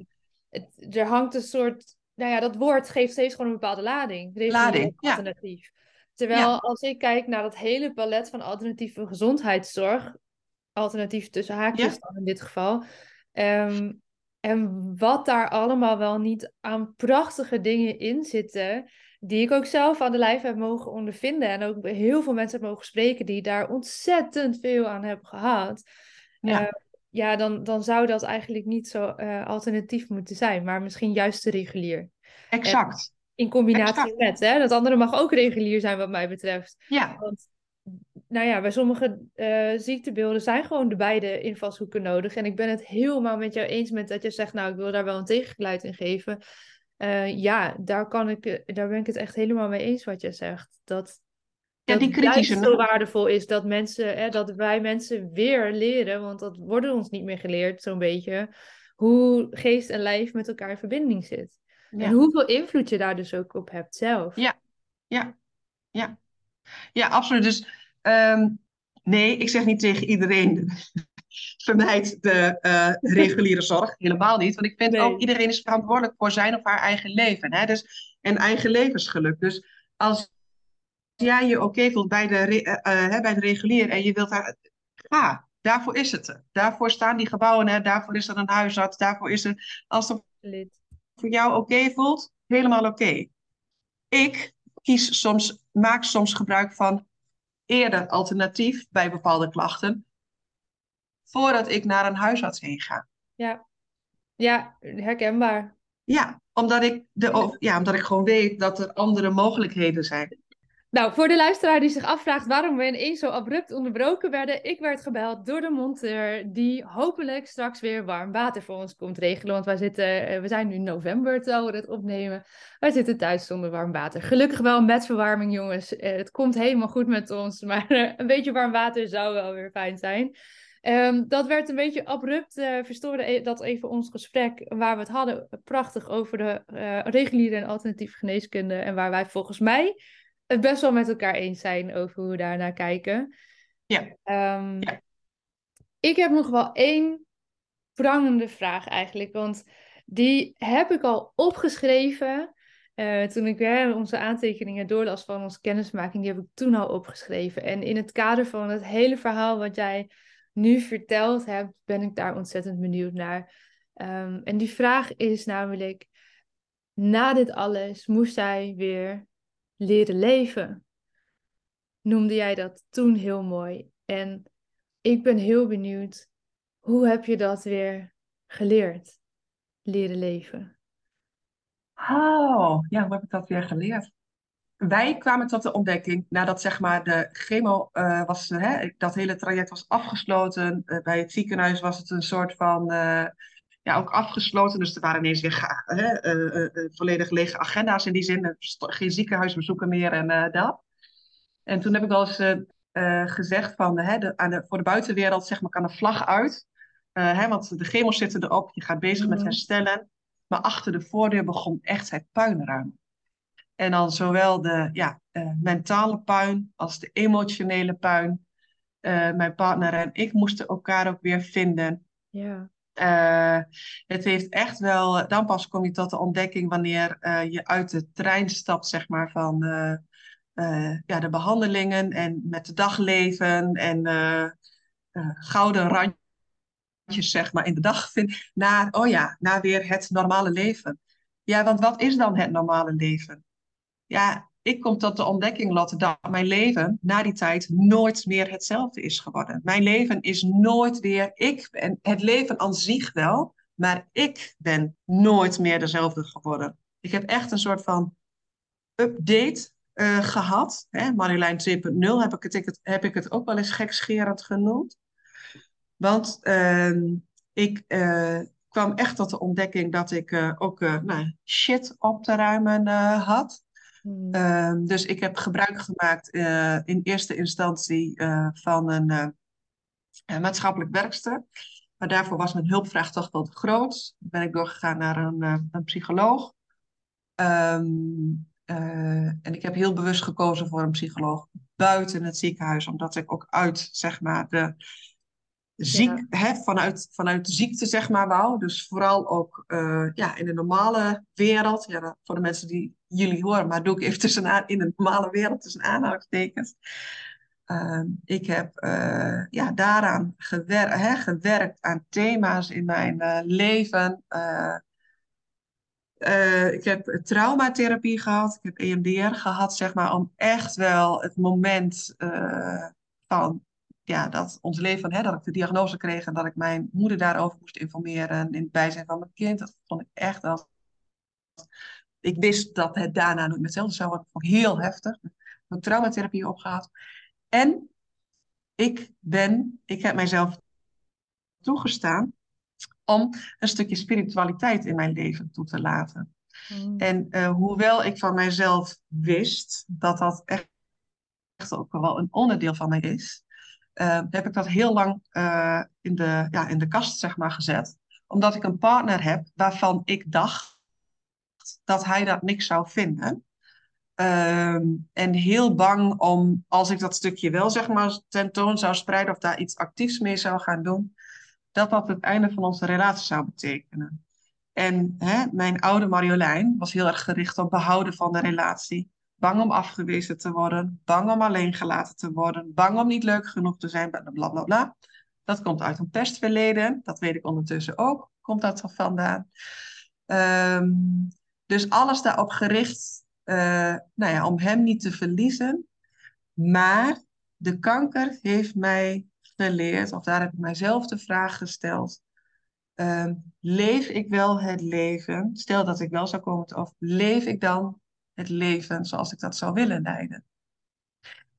het, er hangt een soort. Nou ja, dat woord geeft steeds gewoon een bepaalde lading. Lading, alternatief. Ja. Terwijl als ik kijk naar dat hele palet van alternatieve gezondheidszorg, alternatief tussen haakjes dan in dit geval, um, en wat daar allemaal wel niet aan prachtige dingen in zitten, die ik ook zelf aan de lijf heb mogen ondervinden en ook heel veel mensen heb mogen spreken die daar ontzettend veel aan hebben gehad. Ja, uh, ja dan, dan zou dat eigenlijk niet zo uh, alternatief moeten zijn, maar misschien juist te regulier. Exact. En in combinatie exact. met, hè? dat andere mag ook regulier zijn wat mij betreft. Ja. Want nou ja, bij sommige uh, ziektebeelden zijn gewoon de beide invalshoeken nodig. En ik ben het helemaal met jou eens met dat je zegt, nou, ik wil daar wel een tegengeluid in geven. Uh, ja, daar, kan ik, daar ben ik het echt helemaal mee eens wat je zegt. Dat, ja, die kritische zo waardevol is dat mensen, hè, dat wij mensen weer leren, want dat worden ons niet meer geleerd, zo'n beetje, hoe geest en lijf met elkaar in verbinding zit. En hoeveel invloed je daar dus ook op hebt zelf. Ja, ja, ja. Ja, absoluut. Dus Ehm, nee, ik zeg niet tegen iedereen [LAUGHS] vermijd de uh, reguliere [LAUGHS] zorg. Helemaal niet. Want ik vind ook iedereen is verantwoordelijk voor zijn of haar eigen leven. Hè? Dus, en eigen levensgeluk. Dus als jij je oké voelt bij de, uh, bij de regulier en je wilt daar. Ga, daarvoor is het. Daarvoor staan die gebouwen, hè? daarvoor is er een huisarts, daarvoor is er. Als het voor jou oké voelt, helemaal oké. Ik kies soms, maak soms gebruik van eerder alternatief bij bepaalde klachten, voordat ik naar een huisarts heen ga. Ja, ja herkenbaar. Ja, omdat ik, de, ja, omdat ik gewoon weet dat er andere mogelijkheden zijn. Nou, voor de luisteraar die zich afvraagt waarom we ineens zo abrupt onderbroken werden, ik werd gebeld door de monteur die hopelijk straks weer warm water voor ons komt regelen. Want wij zitten, eh, we zijn nu november terwijl we het opnemen. Wij zitten thuis zonder warm water. Gelukkig wel met verwarming, jongens. Eh, het komt helemaal goed met ons, maar eh, een beetje warm water zou wel weer fijn zijn. Um, dat werd een beetje abrupt, uh, verstoorde e-, dat even ons gesprek waar we het hadden prachtig over de reguliere en alternatieve geneeskunde en waar wij volgens mij het best wel met elkaar eens zijn over hoe we daarnaar kijken. Ja. Um, ja. Ik heb nog wel één prangende vraag eigenlijk, want die heb ik al opgeschreven. Uh, toen ik hè, onze aantekeningen doorlas van onze kennismaking, die heb ik toen al opgeschreven. En in het kader van het hele verhaal wat jij nu verteld hebt, ben ik daar ontzettend benieuwd naar. Um, en die vraag is namelijk, na dit alles moest hij weer leren leven. Noemde jij dat toen heel mooi. En ik ben heel benieuwd, hoe heb je dat weer geleerd? Leren leven. Oh, ja, hoe heb ik dat weer geleerd? Wij kwamen tot de ontdekking nadat zeg maar de chemo uh, was, hè, dat hele traject was afgesloten. Uh, bij het ziekenhuis was het een soort van uh, ja, ook afgesloten. Dus er waren ineens weer hè, uh, uh, volledig lege agenda's in die zin. Geen ziekenhuisbezoeken meer en dat. En toen heb ik al eens gezegd van hè, de, aan de, voor de buitenwereld zeg maar, kan een vlag uit. hè, want de chemo zitten erop, je gaat bezig met mhm. herstellen. Maar achter de voordeur begon echt het puinruim. En dan zowel de ja, mentale puin als de emotionele puin. mijn partner en ik moesten elkaar ook weer vinden. Ja. Uh, het heeft echt wel, dan pas kom je tot de ontdekking wanneer uh, je uit de trein stapt, zeg maar, van uh, ja, de behandelingen en met het dagleven en gouden randjes, zeg maar, in de dag [LAUGHS] vindt, naar, oh ja, naar weer het normale leven. Ja, want wat is dan het normale leven? Ja, ik kom tot de ontdekking, Lotte, dat mijn leven na die tijd nooit meer hetzelfde is geworden. Mijn leven is nooit weer ik en het leven aan zich wel, maar ik ben nooit meer dezelfde geworden. Ik heb echt een soort van update uh, gehad. Hè? Marjolein 2.0 heb, ik het, heb ik het ook wel eens gekscherend genoemd. Want uh, ik uh, kwam echt tot de ontdekking dat ik uh, ook nou, shit op te ruimen had. Hmm. Ehm, dus ik heb gebruik gemaakt uh, in eerste instantie uh, van een uh, maatschappelijk werkster. Maar daarvoor was mijn hulpvraag toch wel te groot. Ben ik doorgegaan naar een, een psycholoog. Um, en ik heb heel bewust gekozen voor een psycholoog buiten het ziekenhuis, omdat ik ook uit zeg maar, de ziek, hè, vanuit, vanuit de ziekte, zeg maar, wou. Dus vooral ook uh, ja, in de normale wereld. Ja, voor de mensen die jullie horen, maar doe ik even tussenaan in de normale wereld tussen aanhalingstekens. Uh, ik heb uh, ja, daaraan gewer hè, gewerkt aan thema's in mijn uh, leven. ik heb traumatherapie gehad, ik heb EMDR gehad, zeg maar, om echt wel het moment van ja, dat ons leven, hè, dat ik de diagnose kreeg en dat ik mijn moeder daarover moest informeren in het bijzijn van mijn kind. Dat vond ik echt wel. Ik wist dat het daarna nooit hetzelfde zou worden. Dat vond ik heel heftig. Ik heb traumatherapie opgehaald. En ik ben, ik heb mijzelf toegestaan om een stukje spiritualiteit in mijn leven toe te laten. Mm. En uh, hoewel ik van mijzelf wist dat dat echt, echt ook wel een onderdeel van mij is, uh, heb ik dat heel lang uh, in, de, ja, in de kast zeg maar, gezet. Omdat ik een partner heb waarvan ik dacht dat hij dat niks zou vinden. Ehm, en heel bang om, als ik dat stukje wel zeg maar tentoon zou spreiden of daar iets actiefs mee zou gaan doen, dat dat het einde van onze relatie zou betekenen. En hè, mijn oude Marjolein was heel erg gericht op behouden van de relatie. Bang om afgewezen te worden, bang om alleen gelaten te worden, bang om niet leuk genoeg te zijn, bla bla bla. Dat komt uit een pestverleden, dat weet ik ondertussen ook, komt dat van vandaan. Ehm, dus alles daarop gericht, uh, nou ja, om hem niet te verliezen. Maar de kanker heeft mij geleerd, of daar heb ik mijzelf de vraag gesteld. Ehm, leef ik wel het leven, stel dat ik wel zou komen of leef ik dan het leven zoals ik dat zou willen leiden?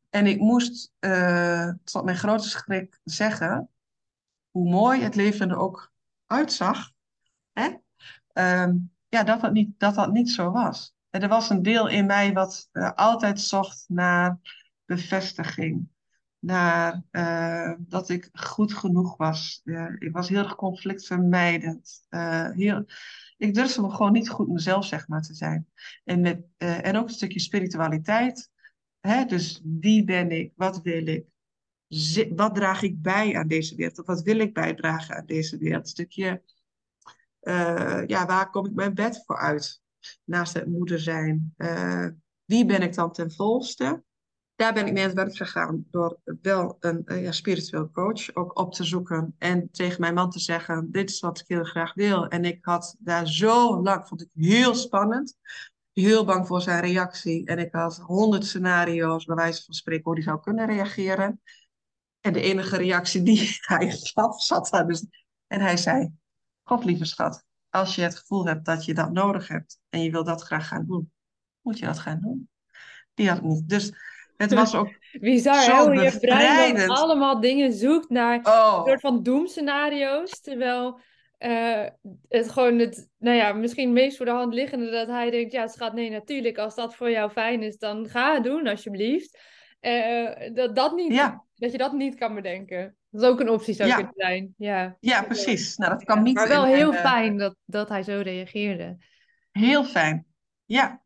En ik moest, tot mijn grote schrik, zeggen hoe mooi het leven er ook uitzag. Hè? Ehm, ja, dat dat, niet, dat dat niet zo was. Er was een deel in mij wat uh, altijd zocht naar bevestiging naar uh, dat ik goed genoeg was. ik was heel erg conflictvermijdend. Ik durfde me gewoon niet goed mezelf zeg maar, te zijn. En, met, uh, en ook een stukje spiritualiteit. Hè? Dus wie ben ik? Wat wil ik? wat draag ik bij aan deze wereld? Of wat wil ik bijdragen aan deze wereld? Een stukje, ja, waar kom ik mijn bed voor uit? Naast het moeder zijn. wie ben ik dan ten volste? Daar ben ik mee aan het werk gegaan door wel een ja, spiritueel coach ook op te zoeken en tegen mijn man te zeggen, dit is wat ik heel graag wil. En ik had daar zo lang, vond ik heel spannend, heel bang voor zijn reactie. En ik had honderd scenario's, bij wijze van spreken, hoe hij zou kunnen reageren. En de enige reactie die [LAUGHS] hij gaf, zat daar dus. En hij zei, God lieve schat, als je het gevoel hebt dat je dat nodig hebt en je wil dat graag gaan doen, moet je dat gaan doen. Die had ik niet. Dus het was ook [LAUGHS] Bizar, zo hoe je brein dan allemaal dingen zoekt naar oh. een soort van doemscenario's. Terwijl uh, het gewoon het, nou ja, misschien meest voor de hand liggende dat hij denkt, ja schat, nee natuurlijk, als dat voor jou fijn is, dan ga het doen alsjeblieft. Uh, dat, dat, niet, dat je dat niet kan bedenken. Dat is ook een optie zou kunnen zijn. Ja, ja precies. Nou, dat kan niet. Maar wel heel fijn dat, dat hij zo reageerde. Heel fijn. Ja,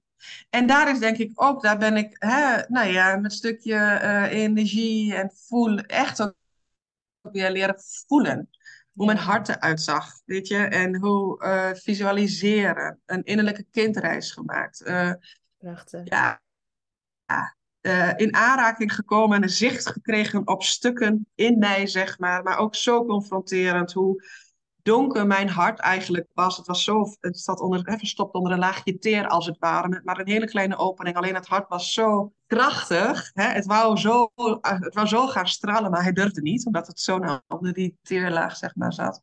en daar is denk ik ook, daar ben ik, hè, nou ja, met een stukje uh, energie en voelen, echt ook weer leren voelen. Hoe mijn hart eruit zag, weet je, en hoe uh, visualiseren. Een innerlijke kindreis gemaakt. Uh, Prachtig. Ja, ja in aanraking gekomen en een zicht gekregen op stukken in mij, zeg maar. Maar ook zo confronterend hoe donker mijn hart eigenlijk was. Het was zo, het zat onder, hè, verstopt onder een laagje teer als het ware, met maar een hele kleine opening. Alleen het hart was zo krachtig. Hè? Het, wou zo, het wou zo gaan stralen, maar hij durfde niet, omdat het zo nou onder die teerlaag zeg maar, zat.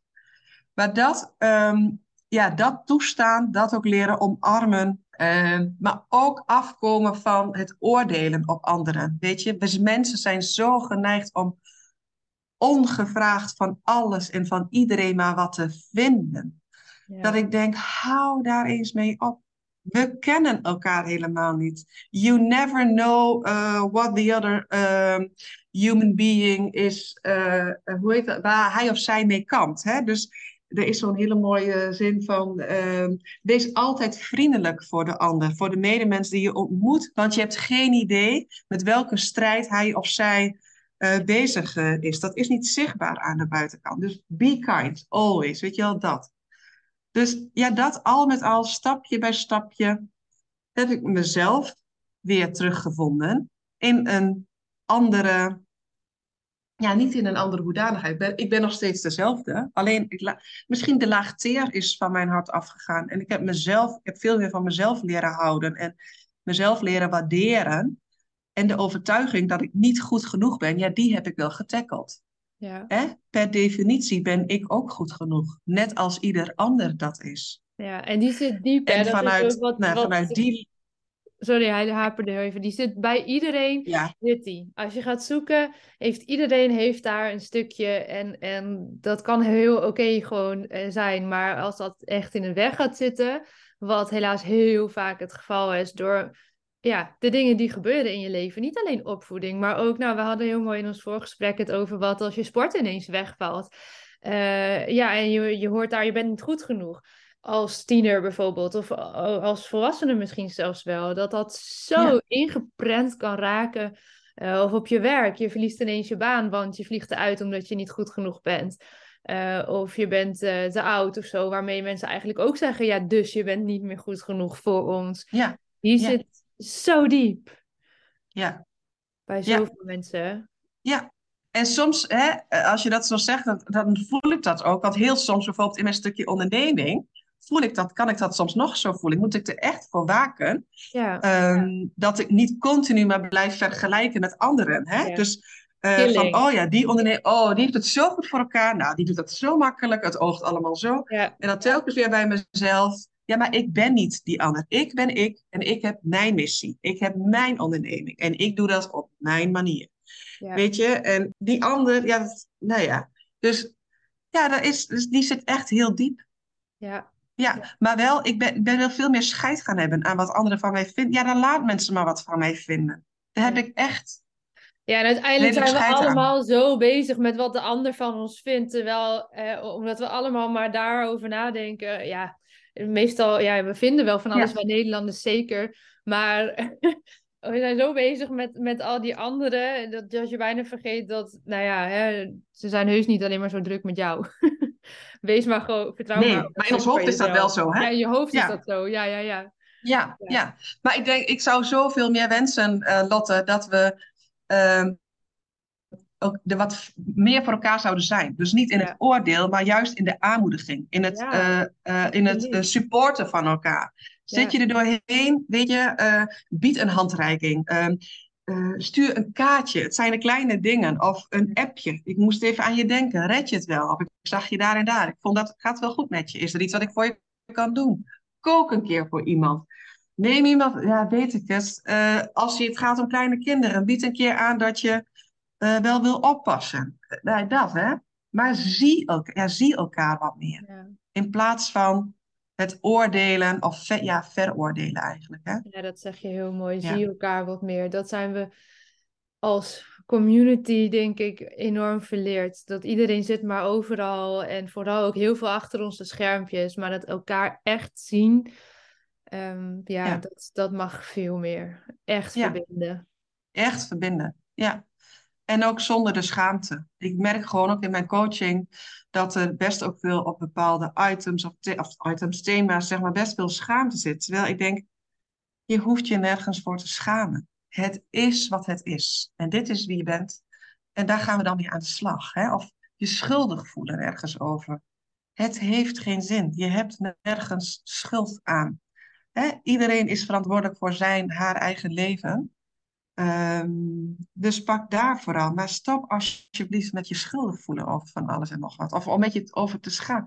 Maar dat, um, ja, dat toestaan, dat ook leren omarmen, uh, maar ook afkomen van het oordelen op anderen. Weet je, mensen zijn zo geneigd om ongevraagd van alles en van iedereen maar wat te vinden. Dat ik denk, hou daar eens mee op. We kennen elkaar helemaal niet. You never know uh, what the other uh, human being is, uh, hoe heet dat, waar hij of zij mee kampt. Hè? Dus er is zo'n hele mooie zin van, ehm, wees altijd vriendelijk voor de ander, voor de medemens die je ontmoet, want je hebt geen idee met welke strijd hij of zij bezig uh, is. Dat is niet zichtbaar aan de buitenkant. Dus be kind, always. Weet je wel, dat. Dus ja, dat al met al, stapje bij stapje, heb ik mezelf weer teruggevonden in een andere, ja, niet in een andere hoedanigheid. Ik ben, ik ben nog steeds dezelfde. Alleen, ik misschien de laag teer is van mijn hart afgegaan. En ik heb mezelf, ik heb veel meer van mezelf leren houden en mezelf leren waarderen. En de overtuiging dat ik niet goed genoeg ben, ja, die heb ik wel getackeld. Ja. Hè? Per definitie ben ik ook goed genoeg, net als ieder ander dat is. Ja, en die zit diep. En vanuit, wat, nou, vanuit die. sorry, hij haperde even. Die zit bij iedereen, Ja, zit die. Als je gaat zoeken, heeft iedereen heeft daar een stukje. En, en dat kan heel oké gewoon eh, zijn. Maar als dat echt in de weg gaat zitten, wat helaas heel vaak het geval is, door ja, de dingen die gebeuren in je leven. Niet alleen opvoeding, maar ook, nou, we hadden heel mooi in ons voorgesprek het over wat als je sport ineens wegvalt. Eh, ja, en je, je hoort daar, je bent niet goed genoeg. Als tiener bijvoorbeeld, of als volwassene misschien zelfs wel. Dat dat zo ja, ingeprent kan raken. Eh, of op je werk, je verliest ineens je baan, want je vliegt eruit omdat je niet goed genoeg bent. Eh, of je bent te oud of zo, waarmee mensen eigenlijk ook zeggen: ja, dus je bent niet meer goed genoeg voor ons. ja, ja, zit zo diep ja, bij ja, zoveel mensen. ja. En soms, hè, als je dat zo zegt, dan, dan voel ik dat ook. Want heel soms, bijvoorbeeld in mijn stukje onderneming, voel ik dat, kan ik dat soms nog zo voelen. Moet ik er echt voor waken Ja, ehm, dat ik niet continu maar blijf vergelijken met anderen. Hè? ja. Dus eh, van, oh ja, die ondernemer, oh, die heeft het zo goed voor elkaar. Nou, die doet dat zo makkelijk. Het oogt allemaal zo. En dan telkens weer bij mezelf. Ja, maar ik ben niet die ander. Ik ben ik en ik heb mijn missie. Ik heb mijn onderneming en ik doe dat op mijn manier. ja, Weet je? En die ander, ja, dat, nou ja. Dus ja, dat is, dus die zit echt heel diep. ja. Ja, maar wel, ik ben, ben wel veel meer scheid gaan hebben aan wat anderen van mij vinden. Ja, dan laat mensen maar wat van mij vinden. Daar heb ik echt Ja, en uiteindelijk zijn we aan. allemaal zo bezig met wat de ander van ons vindt. Terwijl, eh, omdat we allemaal maar daarover nadenken. Ja, meestal, ja, we vinden wel van alles Ja, bij Nederlanders zeker. Maar [LAUGHS] we zijn zo bezig met, met al die anderen. Dat, dat je bijna vergeet dat, nou ja, hè, ze zijn heus niet alleen maar zo druk met jou. [LAUGHS] Wees maar gewoon, vertrouw maar nee, maar in ons hoofd is dat wel zo, Ja, hè? in je hoofd is dat Ja, zo. Ja, ja, ja. ja, Ja, ja. Maar ik denk, ik zou zoveel meer wensen, eh, Lotte, dat we ehm, ook de wat meer voor elkaar zouden zijn. Dus niet in het oordeel, maar juist in de aanmoediging, in het, ja, eh, eh, in het eh, supporten van elkaar. Zit Ja, je er doorheen, weet je, bied een handreiking. ehm, eh, stuur een kaartje. Het zijn de kleine dingen. Of een appje. Ik moest even aan je denken. Red je het wel? Of ik zag je daar en daar. Ik vond dat gaat wel goed met je. Is er iets wat ik voor je kan doen? Kook een keer voor iemand. Neem iemand, ja, weet ik het. Als je, het gaat om kleine kinderen, bied een keer aan dat je eh, wel wil oppassen. Eh, nou, dat, hè? Maar zie, elk ja, zie elkaar wat meer. ja. In plaats van het oordelen of ja, veroordelen eigenlijk, hè? Ja, dat zeg je heel mooi. Zie Ja, elkaar wat meer. Dat zijn we als community, denk ik, enorm verleerd. Dat iedereen zit maar overal en vooral ook heel veel achter onze schermpjes. Maar dat elkaar echt zien, ehm, ja, ja, dat, dat mag veel meer. Echt ja. verbinden. Echt verbinden. Ja. En ook zonder de schaamte. Ik merk gewoon ook in mijn coaching dat er best ook veel op bepaalde items of, of items, thema's, zeg maar, best veel schaamte zit. Terwijl ik denk, je hoeft je nergens voor te schamen. Het is wat het is. En dit is wie je bent. En daar gaan we dan weer aan de slag. Hè? Of je schuldig voelen ergens over. Het heeft geen zin. Je hebt nergens schuld aan. Hè? Iedereen is verantwoordelijk voor zijn, haar eigen leven. Ehm, dus pak daar vooral. Maar stop alsjeblieft met je schuldig voelen over van alles en nog wat. Of om met je het over te scha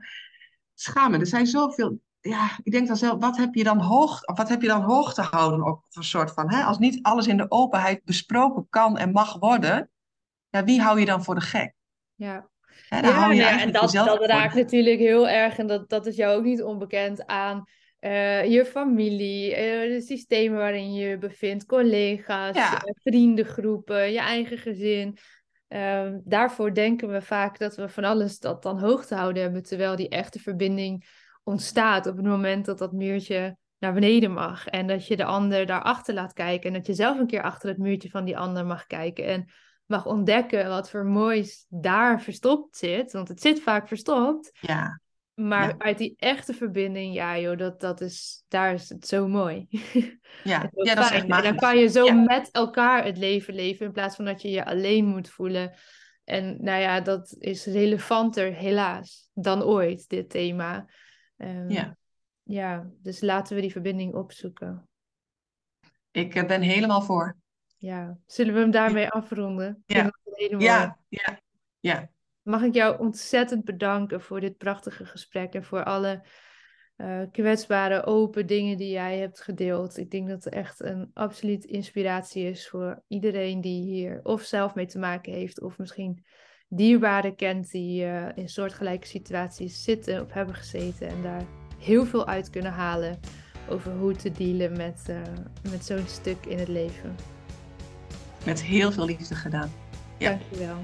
schamen. Er zijn zoveel. Ja, ik denk dan zelf, wat heb je dan hoog, of wat heb je dan hoog te houden op een soort van, hè? Als niet alles in de openheid besproken kan en mag worden, ja, wie hou je dan voor de gek? Ja. Hè, Ja, hou je ja, en dat, dat raakt natuurlijk heel erg, en dat, dat is jou ook niet onbekend aan eh, je familie, eh, de systemen waarin je je bevindt, collega's, Ja, eh, vriendengroepen, je eigen gezin. Ehm, daarvoor denken we vaak dat we van alles dat dan hoog te houden hebben, terwijl die echte verbinding ontstaat op het moment dat dat muurtje naar beneden mag. En dat je de ander daarachter laat kijken en dat je zelf een keer achter het muurtje van die ander mag kijken. En mag ontdekken wat voor moois daar verstopt zit. Want het zit vaak verstopt. ja, Maar ja, uit die echte verbinding, ja joh, dat, dat is, daar is het zo mooi. [LAUGHS] ja. Zo Ja, dat is En dan kan je zo Ja, met elkaar het leven leven in plaats van dat je je alleen moet voelen. En nou ja, dat is relevanter helaas dan ooit, dit thema. Ehm, ja. ja, dus laten we die verbinding opzoeken. Ik eh, ben helemaal voor. Ja, zullen we hem daarmee afronden? Dat ja, ja, ja. Mag ik jou ontzettend bedanken voor dit prachtige gesprek en voor alle uh, kwetsbare, open dingen die jij hebt gedeeld. Ik denk dat het echt een absoluut inspiratie is voor iedereen die hier of zelf mee te maken heeft, of misschien dierbaren kent die uh, in soortgelijke situaties zitten of hebben gezeten en daar heel veel uit kunnen halen over hoe te dealen met, uh, met zo'n stuk in het leven. Met heel veel liefde gedaan. Ja. Dankjewel.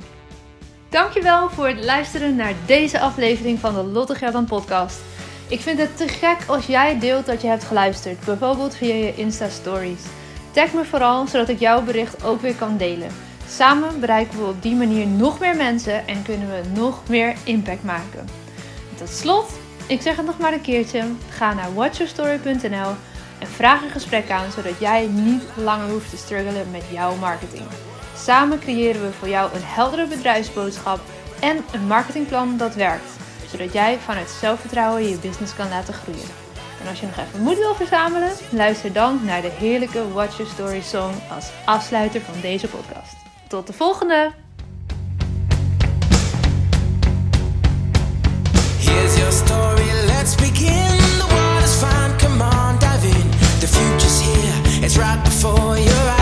Dankjewel voor het luisteren naar deze aflevering van de Lotte Gerdan podcast. Ik vind het te gek als jij deelt dat je hebt geluisterd, bijvoorbeeld via je Insta Stories. Tag me vooral, zodat ik jouw bericht ook weer kan delen. Samen bereiken we op die manier nog meer mensen en kunnen we nog meer impact maken. tot slot, ik zeg het nog maar een keertje, ga naar watchyourstory.nl en vraag een gesprek aan, zodat jij niet langer hoeft te struggelen met jouw marketing. Samen creëren we voor jou een heldere bedrijfsboodschap en een marketingplan dat werkt zodat jij vanuit zelfvertrouwen je business kan laten groeien. En als je nog even moed wil verzamelen, luister dan naar de heerlijke Watch Your Story song als afsluiter van deze podcast. Tot de volgende! Here's your story, let's begin. The water's fine, come on, dive in. The future's here, it's right before your.